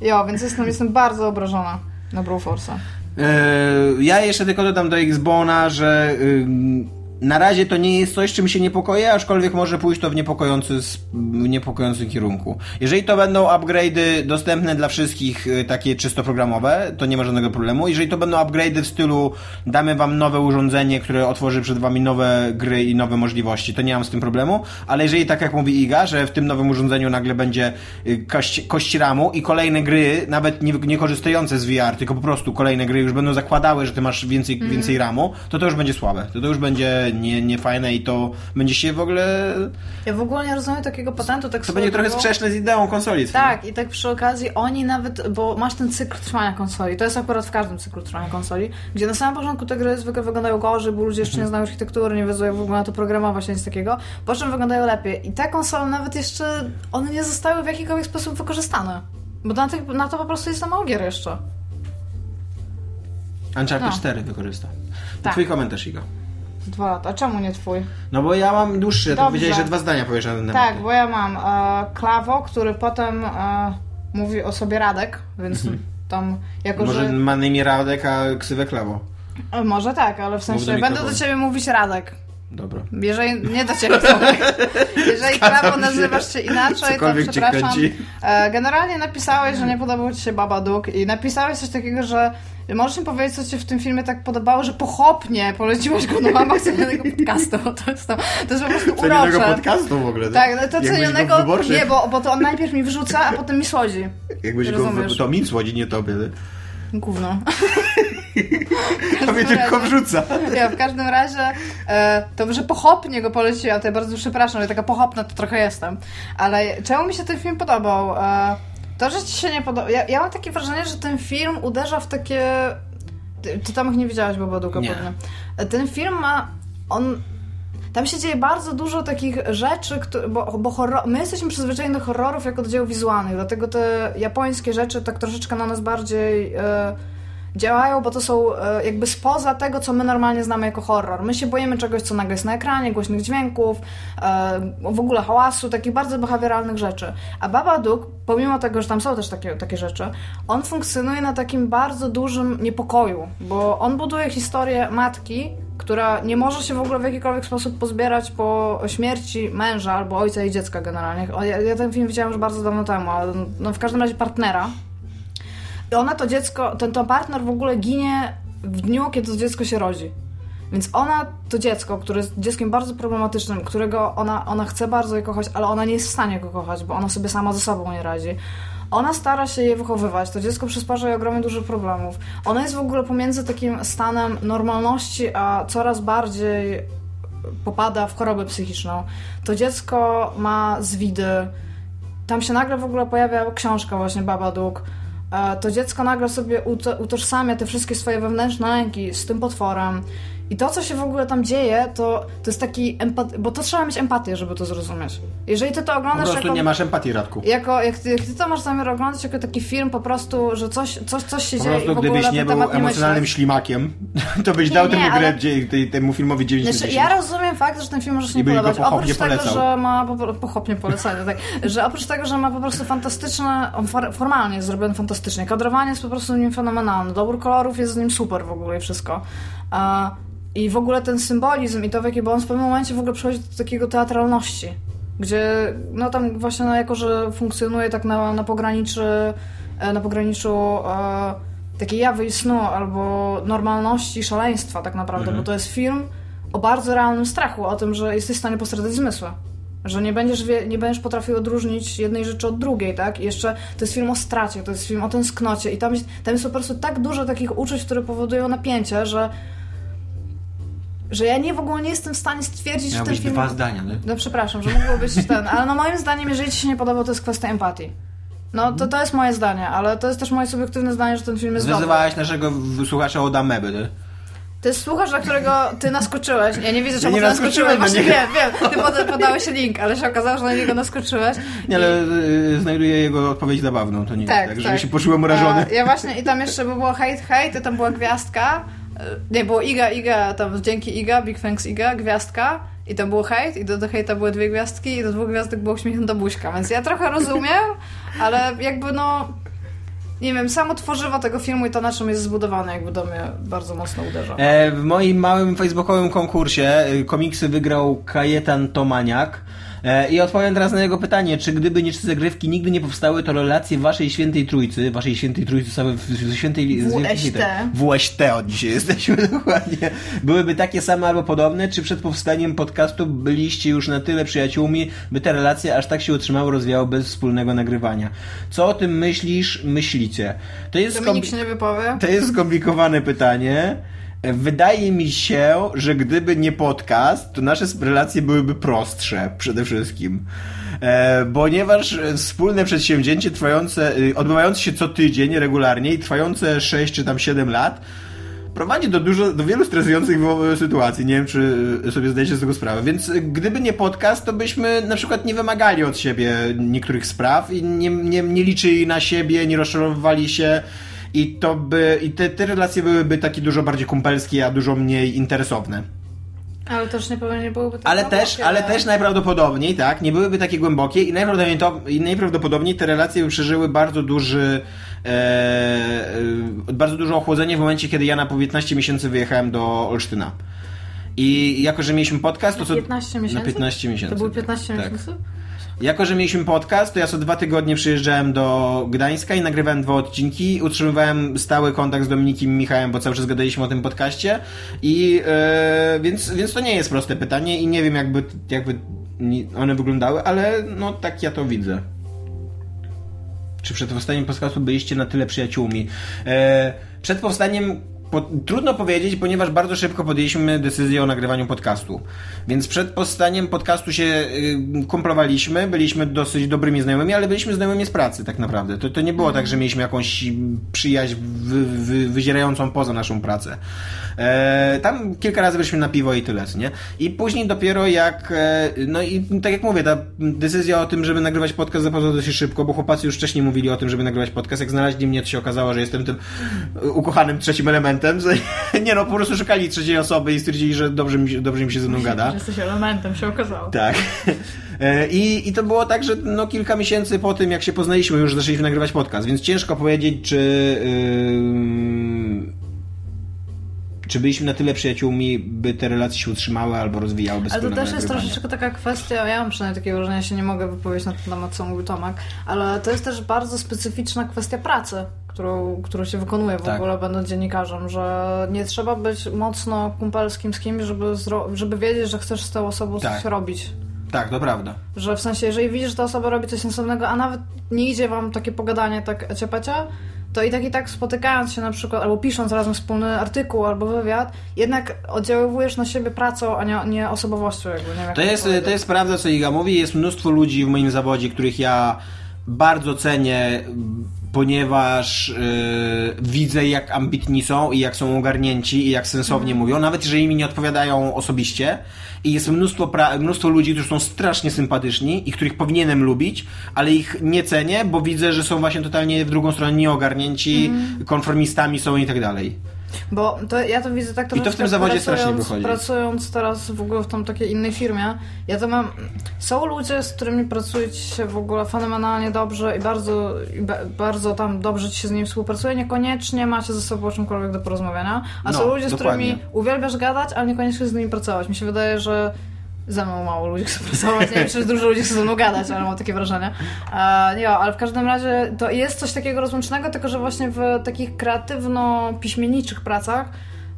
Jo, więc jestem, jestem bardzo obrażona na Brewforce'a. Eee, Ja jeszcze tylko dodam do Xbona, że ym, na razie to nie jest coś, czym się niepokoję, aczkolwiek może pójść to w niepokojący, w niepokojącym kierunku. Jeżeli to będą upgrade'y dostępne dla wszystkich, y, takie czysto programowe, to nie ma żadnego problemu. Jeżeli to będą upgrade'y w stylu damy wam nowe urządzenie, które otworzy przed wami nowe gry i nowe możliwości, to nie mam z tym problemu, ale jeżeli tak jak mówi Iga, że w tym nowym urządzeniu nagle będzie y, kość, kość ramu i kolejne gry, nawet nie, nie korzystające z VR, tylko po prostu kolejne gry już będą zakładały, że ty masz więcej, więcej ramu, to to już będzie słabe. To to już będzie nie, nie fajne i to będzie się w ogóle... Ja w ogóle nie rozumiem takiego patentu tak To będzie trochę sprzeczne z ideą konsoli. Tak, i tak przy okazji oni nawet, bo masz ten cykl trwania konsoli, to jest akurat w każdym cyklu trwania konsoli, gdzie na samym początku te gry zwykle wyglądają gorzej, bo ludzie jeszcze nie znają architektury, nie wiedzą jak w ogóle na to programować, nic takiego, po czym wyglądają lepiej. I te konsole nawet jeszcze, one nie zostały w jakikolwiek sposób wykorzystane. Bo na, tych, na to po prostu jest za mało gier jeszcze. Uncharted No. 4 wykorzysta. Tak. Twój komentarz, Iga. Dwa lata. Czemu nie twój? No bo ja mam dłuższy, to Dobrze. powiedziałeś, że dwa zdania powiesz na ten temat. Tak, bo ja mam e, Klawo, który potem e, mówi o sobie Radek, więc tam jako, Może że... ma na imię Radek, a ksywę Klawo. E, Może tak, ale w do sensie będę do ciebie mówić Radek. Dobra. Jeżeli, nie do ciebie. Jeżeli się. nazywasz się inaczej, to przepraszam. E, Generalnie napisałeś, że nie podobał ci się Babadook i napisałeś coś takiego, że możesz mi powiedzieć, co ci w tym filmie tak podobało, że pochopnie poleciłeś go na łamach cenionego podcastu. To jest, to, to jest po prostu Cenionego urocze. podcastu w ogóle. Tak, no to Jakbyś cenionego... Nie, bo, bo to on najpierw mi wyrzuca, a potem mi słodzi. Jakbyś go w... To mi słodzi, nie tobie. Gówno. Tobie tylko wrzuca. Ja w każdym razie e, to, że pochopnie go poleciłam, to ja bardzo przepraszam, że taka pochopna to trochę jestem. Ale czemu mi się ten film podobał? E, to, że ci się nie podoba. Ja, ja mam takie wrażenie, że ten film uderza w takie. Ty, ty tam ich nie widziałaś, bo długo Nie. pewnie. Ten film ma. On. Tam się dzieje bardzo dużo takich rzeczy, które, bo, bo horror, my jesteśmy przyzwyczajeni do horrorów jako do dzieł wizualnych, dlatego te japońskie rzeczy tak troszeczkę na nas bardziej e, działają, bo to są e, jakby spoza tego, co my normalnie znamy jako horror. My się boimy czegoś, co nagle jest na ekranie, głośnych dźwięków, e, w ogóle hałasu, takich bardzo behawioralnych rzeczy. A Babadook, pomimo tego, że tam są też takie, takie rzeczy, on funkcjonuje na takim bardzo dużym niepokoju, bo on buduje historię matki, która nie może się w ogóle w jakikolwiek sposób pozbierać po śmierci męża albo ojca i dziecka generalnie. Ja ten film widziałam już bardzo dawno temu, ale no w każdym razie partnera. Ona to dziecko, ten to partner w ogóle ginie w dniu, kiedy to dziecko się rodzi. Więc ona, to dziecko, które jest dzieckiem bardzo problematycznym, którego ona, ona chce bardzo je kochać, ale ona nie jest w stanie go kochać, bo ona sobie sama ze sobą nie radzi. Ona stara się je wychowywać. To dziecko przysparza jej ogromnie dużo problemów. Ona jest w ogóle pomiędzy takim stanem normalności, a coraz bardziej popada w chorobę psychiczną. To dziecko ma zwidy. Tam się nagle w ogóle pojawia książka właśnie Babadook. To dziecko nagle sobie uto- utożsamia te wszystkie swoje wewnętrzne lęki z tym potworem. I to, co się w ogóle tam dzieje, to, to jest taki empat... Bo to trzeba mieć empatię, żeby to zrozumieć. Jeżeli ty to Po oglądasz prostu jako... nie masz empatii, Radku. Jako, jak, ty, jak ty to masz zamiar oglądać jako taki film po prostu, że coś, coś, coś się Po dzieje i prostu w ogóle gdybyś nie był emocjonalnym myślisz. ślimakiem, to byś Nie, dał nie, temu, ale- grę, temu filmowi 9 na Znaczy, 10. ja rozumiem fakt, że ten film może się nie I podobać. Oprócz tego, polecał. że ma po, pochopnie polecanie, tak, że oprócz tego, że ma po prostu fantastyczne, on for, formalnie jest zrobiony fantastycznie. Kadrowanie jest po prostu w nim fenomenalne. Dobór kolorów jest z nim super w ogóle i wszystko. I w ogóle ten symbolizm i to w jaki, bo on w pewnym momencie w ogóle przechodzi do takiego teatralności. Gdzie, no tam właśnie, no jako, że funkcjonuje tak na, na pograniczy, e, na pograniczu e, takiej jawy i snu, albo normalności szaleństwa tak naprawdę, Mhm. bo to jest film o bardzo realnym strachu, o tym, że jesteś w stanie postradać zmysły. Że nie będziesz, wie, nie będziesz potrafił odróżnić jednej rzeczy od drugiej, tak? I jeszcze to jest film o stracie, to jest film o tęsknocie i tam jest, tam jest po prostu tak dużo takich uczuć, które powodują napięcie, że że ja nie w ogóle nie jestem w stanie stwierdzić, że ten Miałbyś film... dwa zdania, nie? No przepraszam, że mogło być ten, ale no moim zdaniem, jeżeli ci się nie podobał, to jest kwestia empatii. No to, to jest moje zdanie, ale to jest też moje subiektywne zdanie, że ten film jest dobry. Zwyzywałeś naszego w- słuchacza od Ameby, nie? To jest słuchacz, na którego ty naskoczyłeś. Ja nie widzę, czemu nie ty naskoczyłeś. na Właśnie niego. wiem, wiem. Ty poda- podałeś link, ale się okazało, że na niego naskoczyłeś. Nie, ale y, znajduję jego odpowiedź zabawną, to nie Tak, jest tak, żeby tak. się poczułem urażony. A, ja właśnie, i tam jeszcze by było hate, hate, i tam była gwiazdka. Nie, było Iga, Iga, tam dzięki Iga, Big Thanks Iga, gwiazdka. I tam było hate, i do, do hejta były dwie gwiazdki, i do dwóch gwiazdek była uśmiechnięta buźka. Więc ja trochę rozumiem, ale jakby no... Nie wiem, samo tworzywo tego filmu i to, na czym jest zbudowane, jakby do mnie bardzo mocno uderza. E, w moim małym facebookowym konkursie y, komiksy wygrał Kajetan Tomaniak. E, I odpowiem teraz na jego pytanie, czy gdyby nie zagrywki nigdy nie powstały, to relacje waszej świętej trójcy, waszej świętej trójcy same w, świętej WST. WST od dzisiaj jesteśmy dokładnie. Byłyby takie same albo podobne, czy przed powstaniem podcastu byliście już na tyle przyjaciółmi, by te relacje aż tak się utrzymały, rozwijały bez wspólnego nagrywania? Co o tym myślisz, myślicie? To jest Dominik się nie wypowie. to jest skomplikowane pytanie. Wydaje mi się, że gdyby nie podcast, to nasze relacje byłyby prostsze przede wszystkim. E, ponieważ wspólne przedsięwzięcie trwające, y, odbywające się co tydzień regularnie i trwające 6 czy tam 7 lat prowadzi do, dużo, do wielu stresujących sytuacji. Nie wiem, czy sobie zdajecie z tego sprawę. Więc gdyby nie podcast, to byśmy na przykład nie wymagali od siebie niektórych spraw i nie, nie, nie liczyli na siebie, nie rozczarowywali się i to by, i te, te relacje byłyby takie dużo bardziej kumpelskie, a dużo mniej interesowne. Ale też nie pewnie byłyby tak ale głębokie. też, ale też najprawdopodobniej, tak, nie byłyby takie głębokie i najprawdopodobniej, to, i najprawdopodobniej te relacje by przeżyły bardzo duży e, e, bardzo duże ochłodzenie w momencie, kiedy ja na po 15 miesięcy wyjechałem do Olsztyna. I jako, że mieliśmy podcast, to Na co... 15 miesięcy? Na 15 miesięcy. To były 15 Tak. miesięcy? Jako, że mieliśmy podcast, to ja co dwa tygodnie przyjeżdżałem do Gdańska i nagrywałem dwa odcinki. Utrzymywałem stały kontakt z Dominikiem Michałem, bo cały czas gadaliśmy o tym podcaście. I e, więc, więc to nie jest proste pytanie i nie wiem, jakby, jakby one wyglądały, ale no tak ja to widzę. Czy przed powstaniem podcastu byliście na tyle przyjaciółmi? E, przed powstaniem po, trudno powiedzieć, ponieważ bardzo szybko podjęliśmy decyzję o nagrywaniu podcastu. Więc przed powstaniem podcastu się y, kumplowaliśmy, byliśmy dosyć dobrymi znajomymi, ale byliśmy znajomymi z pracy tak naprawdę. To, to nie było tak, że mieliśmy jakąś przyjaźń wy, wy, wyzierającą poza naszą pracę. E, tam kilka razy byliśmy na piwo i tyle, nie? I później dopiero jak, e, no i tak jak mówię, ta decyzja o tym, żeby nagrywać podcast zapadła dosyć szybko, bo chłopacy już wcześniej mówili o tym, żeby nagrywać podcast. Jak znaleźli mnie, to się okazało, że jestem tym ukochanym trzecim elementem. Nie no, po prostu szukali trzeciej osoby i stwierdzili, że dobrze mi się, dobrze mi się ze mną gada. Że jesteś elementem, się okazało. Tak. E, I, I to było tak, że no kilka miesięcy po tym, jak się poznaliśmy, już zaczęliśmy nagrywać podcast, więc ciężko powiedzieć, czy. Yy, czy byliśmy na tyle przyjaciółmi, by te relacje się utrzymały albo rozwijały bez Ale to też jest troszeczkę taka kwestia, ja mam przynajmniej takie wrażenie, ja się nie mogę wypowiedzieć na ten temat, co mówił Tomek, ale to jest też bardzo specyficzna kwestia pracy, którą, którą się wykonuje w Tak. ogóle będąc dziennikarzem, że nie trzeba być mocno kumpelskim z kimś, żeby, żeby wiedzieć, że chcesz z tą osobą coś Tak. robić. Tak, to prawda. Że w sensie, jeżeli widzisz, że ta osoba robi coś sensownego, a nawet nie idzie wam takie pogadanie tak ciepecie, to i tak i tak spotykając się na przykład, albo pisząc razem wspólny artykuł albo wywiad, jednak oddziaływujesz na siebie pracą, a nie, nie osobowością jakby, nie wiem To jest, powiedzieć. to jest prawda, co Iga mówi. Jest mnóstwo ludzi w moim zawodzie, których ja bardzo cenię, ponieważ yy, widzę, jak ambitni są i jak są ogarnięci i jak sensownie mówią, nawet jeżeli mi nie odpowiadają osobiście. I jest mnóstwo, pra- mnóstwo ludzi, którzy są strasznie sympatyczni i których powinienem lubić, ale ich nie cenię, bo widzę, że są właśnie totalnie w drugą stronę nieogarnięci, konformistami są i tak dalej. Bo to, ja to widzę tak to w tym zawodzie strasznie pracując- wychodzi. Pracując teraz w ogóle w tam takiej innej firmie, ja to mam... Są ludzie, z którymi pracuje ci się w ogóle fenomenalnie dobrze i bardzo, i ba, bardzo tam dobrze ci się z nimi współpracuje, niekoniecznie macie ze sobą o czymkolwiek do porozmawiania, a No, są ludzie, z dokładnie. którymi uwielbiasz gadać, ale niekoniecznie z nimi pracować. Mi się wydaje, że ze mną mało ludzi chce pracować. Nie wiem, czy dużo ludzi chce ze mną gadać, ale mam takie wrażenie. E, nie, ale w każdym razie to jest coś takiego rozłącznego, tylko że właśnie w takich kreatywno-piśmienniczych pracach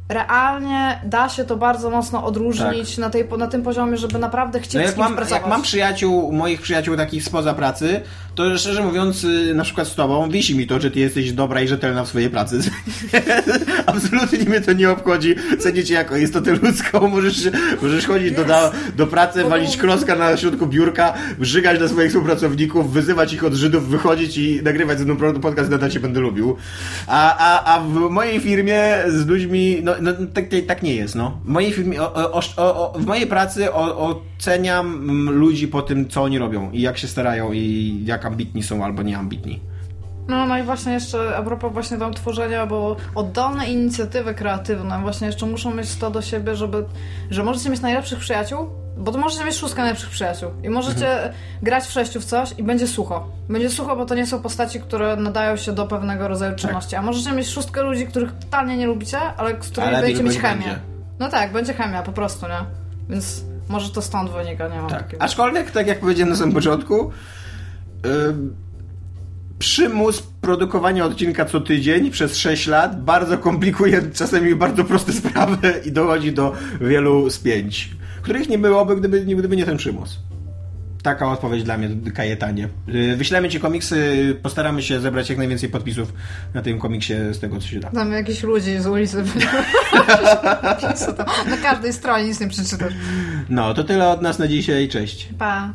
realnie da się to bardzo mocno odróżnić na, tej, na tym poziomie, żeby naprawdę chcieć Tak. No jak mam, pracować. jak mam przyjaciół, moich przyjaciół takich spoza pracy, to szczerze mówiąc, y, na przykład z tobą, wisi mi to, że ty jesteś dobra i rzetelna w swojej pracy. Absolutnie mnie to nie obchodzi. Cenię cię jako istotę ludzką. Możesz, możesz chodzić do, do, do pracy, walić kloska na środku biurka, żygać na swoich współpracowników, wyzywać ich od Żydów, wychodzić i nagrywać ze mną podcast, nadal cię będę lubił. A, a, a w mojej firmie z ludźmi, no, no tak, tak, tak nie jest, no. W mojej firmie, o, o, o, w mojej pracy oceniam mm, ludzi po tym, co oni robią i jak się starają i jak ambitni są albo nieambitni. No, no i właśnie jeszcze a propos właśnie tam tworzenia, bo oddolne inicjatywy kreatywne właśnie jeszcze muszą mieć to do siebie, żeby, że możecie mieć najlepszych przyjaciół, bo to możecie mieć szóstkę najlepszych przyjaciół i możecie grać w sześciu w coś i będzie sucho. Będzie sucho, bo to nie są postaci, które nadają się do pewnego rodzaju czynności, a możecie mieć szóstkę ludzi, których totalnie nie lubicie, ale z którymi Ale będziecie mieć będzie. chemię. No tak, będzie chemia po prostu, nie? Więc może to stąd wynika, nie mam Tak. takiego. Aczkolwiek, tak jak powiedziałem na samym początku, przymus produkowania odcinka co tydzień przez 6 lat bardzo komplikuje czasami bardzo proste sprawy i dochodzi do wielu spięć, których nie byłoby, gdyby, gdyby nie ten przymus. Taka odpowiedź dla mnie, Kajetanie. Y, wyślemy ci komiksy, postaramy się zebrać jak najwięcej podpisów na tym komiksie z tego, co się da. Tam jakiś ludzi z ulicy. Na każdej stronie nic nie przeczytasz. No, to tyle od nas na dzisiaj. Cześć. Pa.